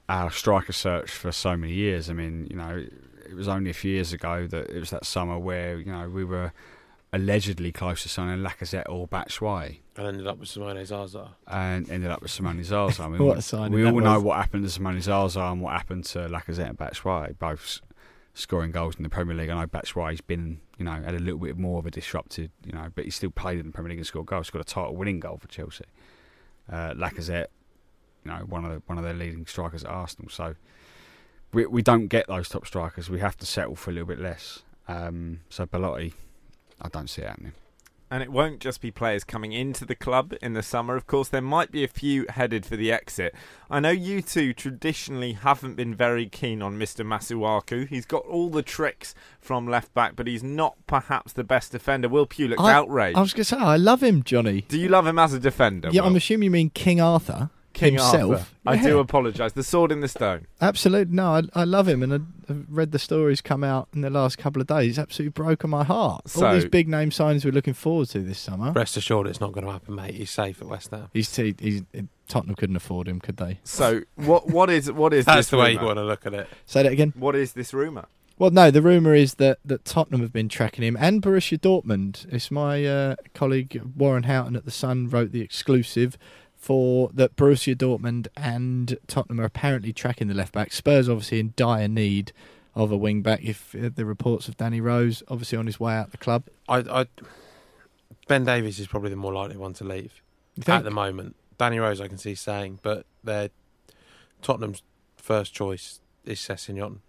our striker search for so many years. I mean, you know, it was only a few years ago that it was that summer where you know we were allegedly close to signing Lacazette or Batshuayi, And ended up with Simone Zaza. and ended up with Simone Zaza. I <laughs> mean, What a we- signing we that all know what happened to Simone Zaza and what happened to Lacazette and Batshuayi, both s- scoring goals in the Premier League. I know that's why he's been, you know, had a little bit more of a disrupted, you know, but he still played in the Premier League and scored goals. Scored a title-winning goal for Chelsea. Uh, Lacazette, you know, one of the, one of their leading strikers at Arsenal. So we we don't get those top strikers. We have to settle for a little bit less. Um, so Bellotti, I don't see it happening. And it won't just be players coming into the club in the summer. Of course, there might be a few headed for the exit. I know you two traditionally haven't been very keen on Mr. Masuaku. He's got all the tricks from left back, but he's not perhaps the best defender. Will Pugh looked I- outraged. I was going to say, I love him, Johnny. Do you love him as a defender? Yeah, Will? I'm assuming you mean King Arthur King himself. Arthur. I Yeah. do apologise. The sword in the stone. Absolutely. No, I, I love him, and I- I've read the stories come out in the last couple of days. It's absolutely broken my heart. So- All these big name signings we're looking forward to this summer. Rest assured, it's not going to happen, mate. He's safe at West Ham. He's, t- he's Tottenham couldn't afford him, could they? So what? What is what is <laughs> That's this the way you rumour? want to look at it. Say that again. What is this rumor? Well, no, the rumour is that, that Tottenham have been tracking him and Borussia Dortmund. It's my uh, colleague Warren Houghton at The Sun wrote the exclusive for that Borussia Dortmund and Tottenham are apparently tracking the left back. Spurs obviously in dire need of a wing back. If uh, the reports of Danny Rose obviously on his way out the club, I, I, ben Davies is probably the more likely one to leave at the moment. Danny Rose, I can see saying, but they're Tottenham's first choice is Sessegnon,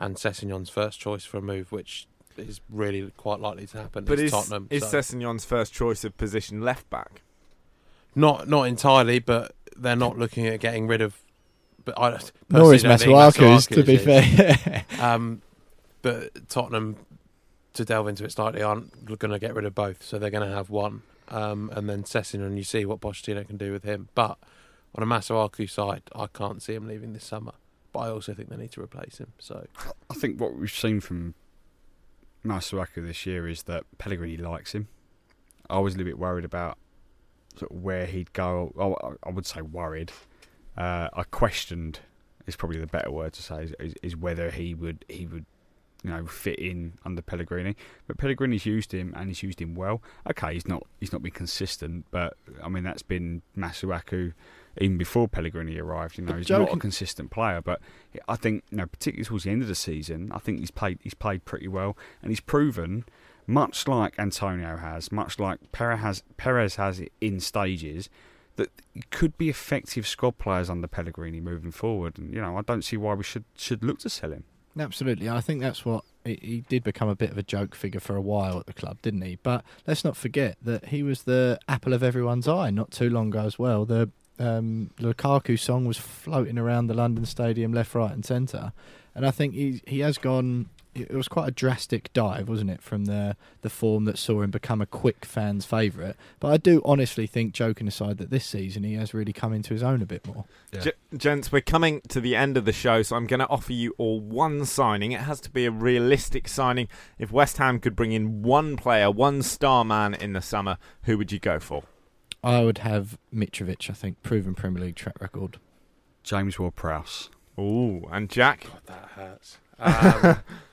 and Sessegnon's first choice for a move, which is really quite likely to happen. But is is Tottenham? is so- Sessegnon's first choice of position left back? Not not entirely, but they're not looking at getting rid of. But I don't- Nor is personally Masuaku's, to be is. fair. <laughs> Um, but Tottenham, to delve into it slightly, aren't going to get rid of both, so they're going to have one. Um, and then Sessegnon, you see what Pochettino can do with him. But on a Masuaku side, I can't see him leaving this summer. But I also think they need to replace him. So I think what we've seen from Masuaku this year is that Pellegrini likes him. I was a little bit worried about sort of where he'd go. Oh, I- I would say worried. Uh, I questioned is probably the better word to say is, is, is whether he would he would you know fit in under Pellegrini. But Pellegrini's used him and he's used him well. Okay, he's not he's not been consistent, but I mean that's been Masuaku even before Pellegrini arrived. You know, But he's not a consistent player, but I think you know particularly towards the end of the season, I think he's played he's played pretty well and he's proven. Much like Antonio has, much like Perez has, has in stages, that could be effective squad players under Pellegrini moving forward. And you know, I don't see why we should should look to sell him. Absolutely, I think that's what he, he did become a bit of a joke figure for a while at the club, didn't he? But let's not forget that he was the apple of everyone's eye not too long ago as well. The um, Lukaku song was floating around the London Stadium, left, right, and centre, and I think he he has gone. It was quite a drastic dive, wasn't it, from the the form that saw him become a quick fans' favourite. But I do honestly think, joking aside, that this season he has really come into his own a bit more. G- gents, we're coming to the end of the show, so I'm going to offer you all one signing. It has to be a realistic signing. If West Ham could bring in one player, one star man in the summer, who would you go for? I would have Mitrovic. I think proven Premier League track record. James Ward-Prowse. Ooh, and Jack? That hurts. Um, <laughs>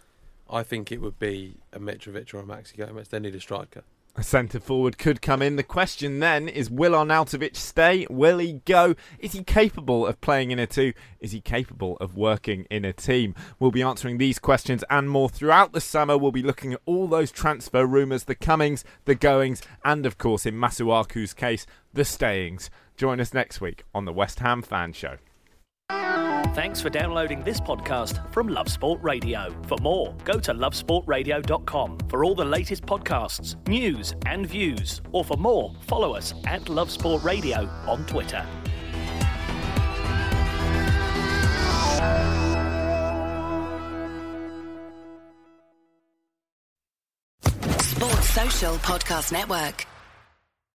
I think it would be a Mitrovic or a Maxi Gomez. They need a striker. A centre forward could come in. The question then is will Arnautovic stay? Will he go? Is he capable of playing in a two? Is he capable of working in a team? We'll be answering these questions and more throughout the summer. We'll be looking at all those transfer rumours, the comings, the goings, and of course, in Masuaku's case, the stayings. Join us next week on the West Ham Fan Show. Thanks for downloading this podcast from Love Sport Radio. For more, go to lovesportradio.com for all the latest podcasts, news, and views. Or for more, follow us at Love Sport Radio on Twitter. Sports Social Podcast Network.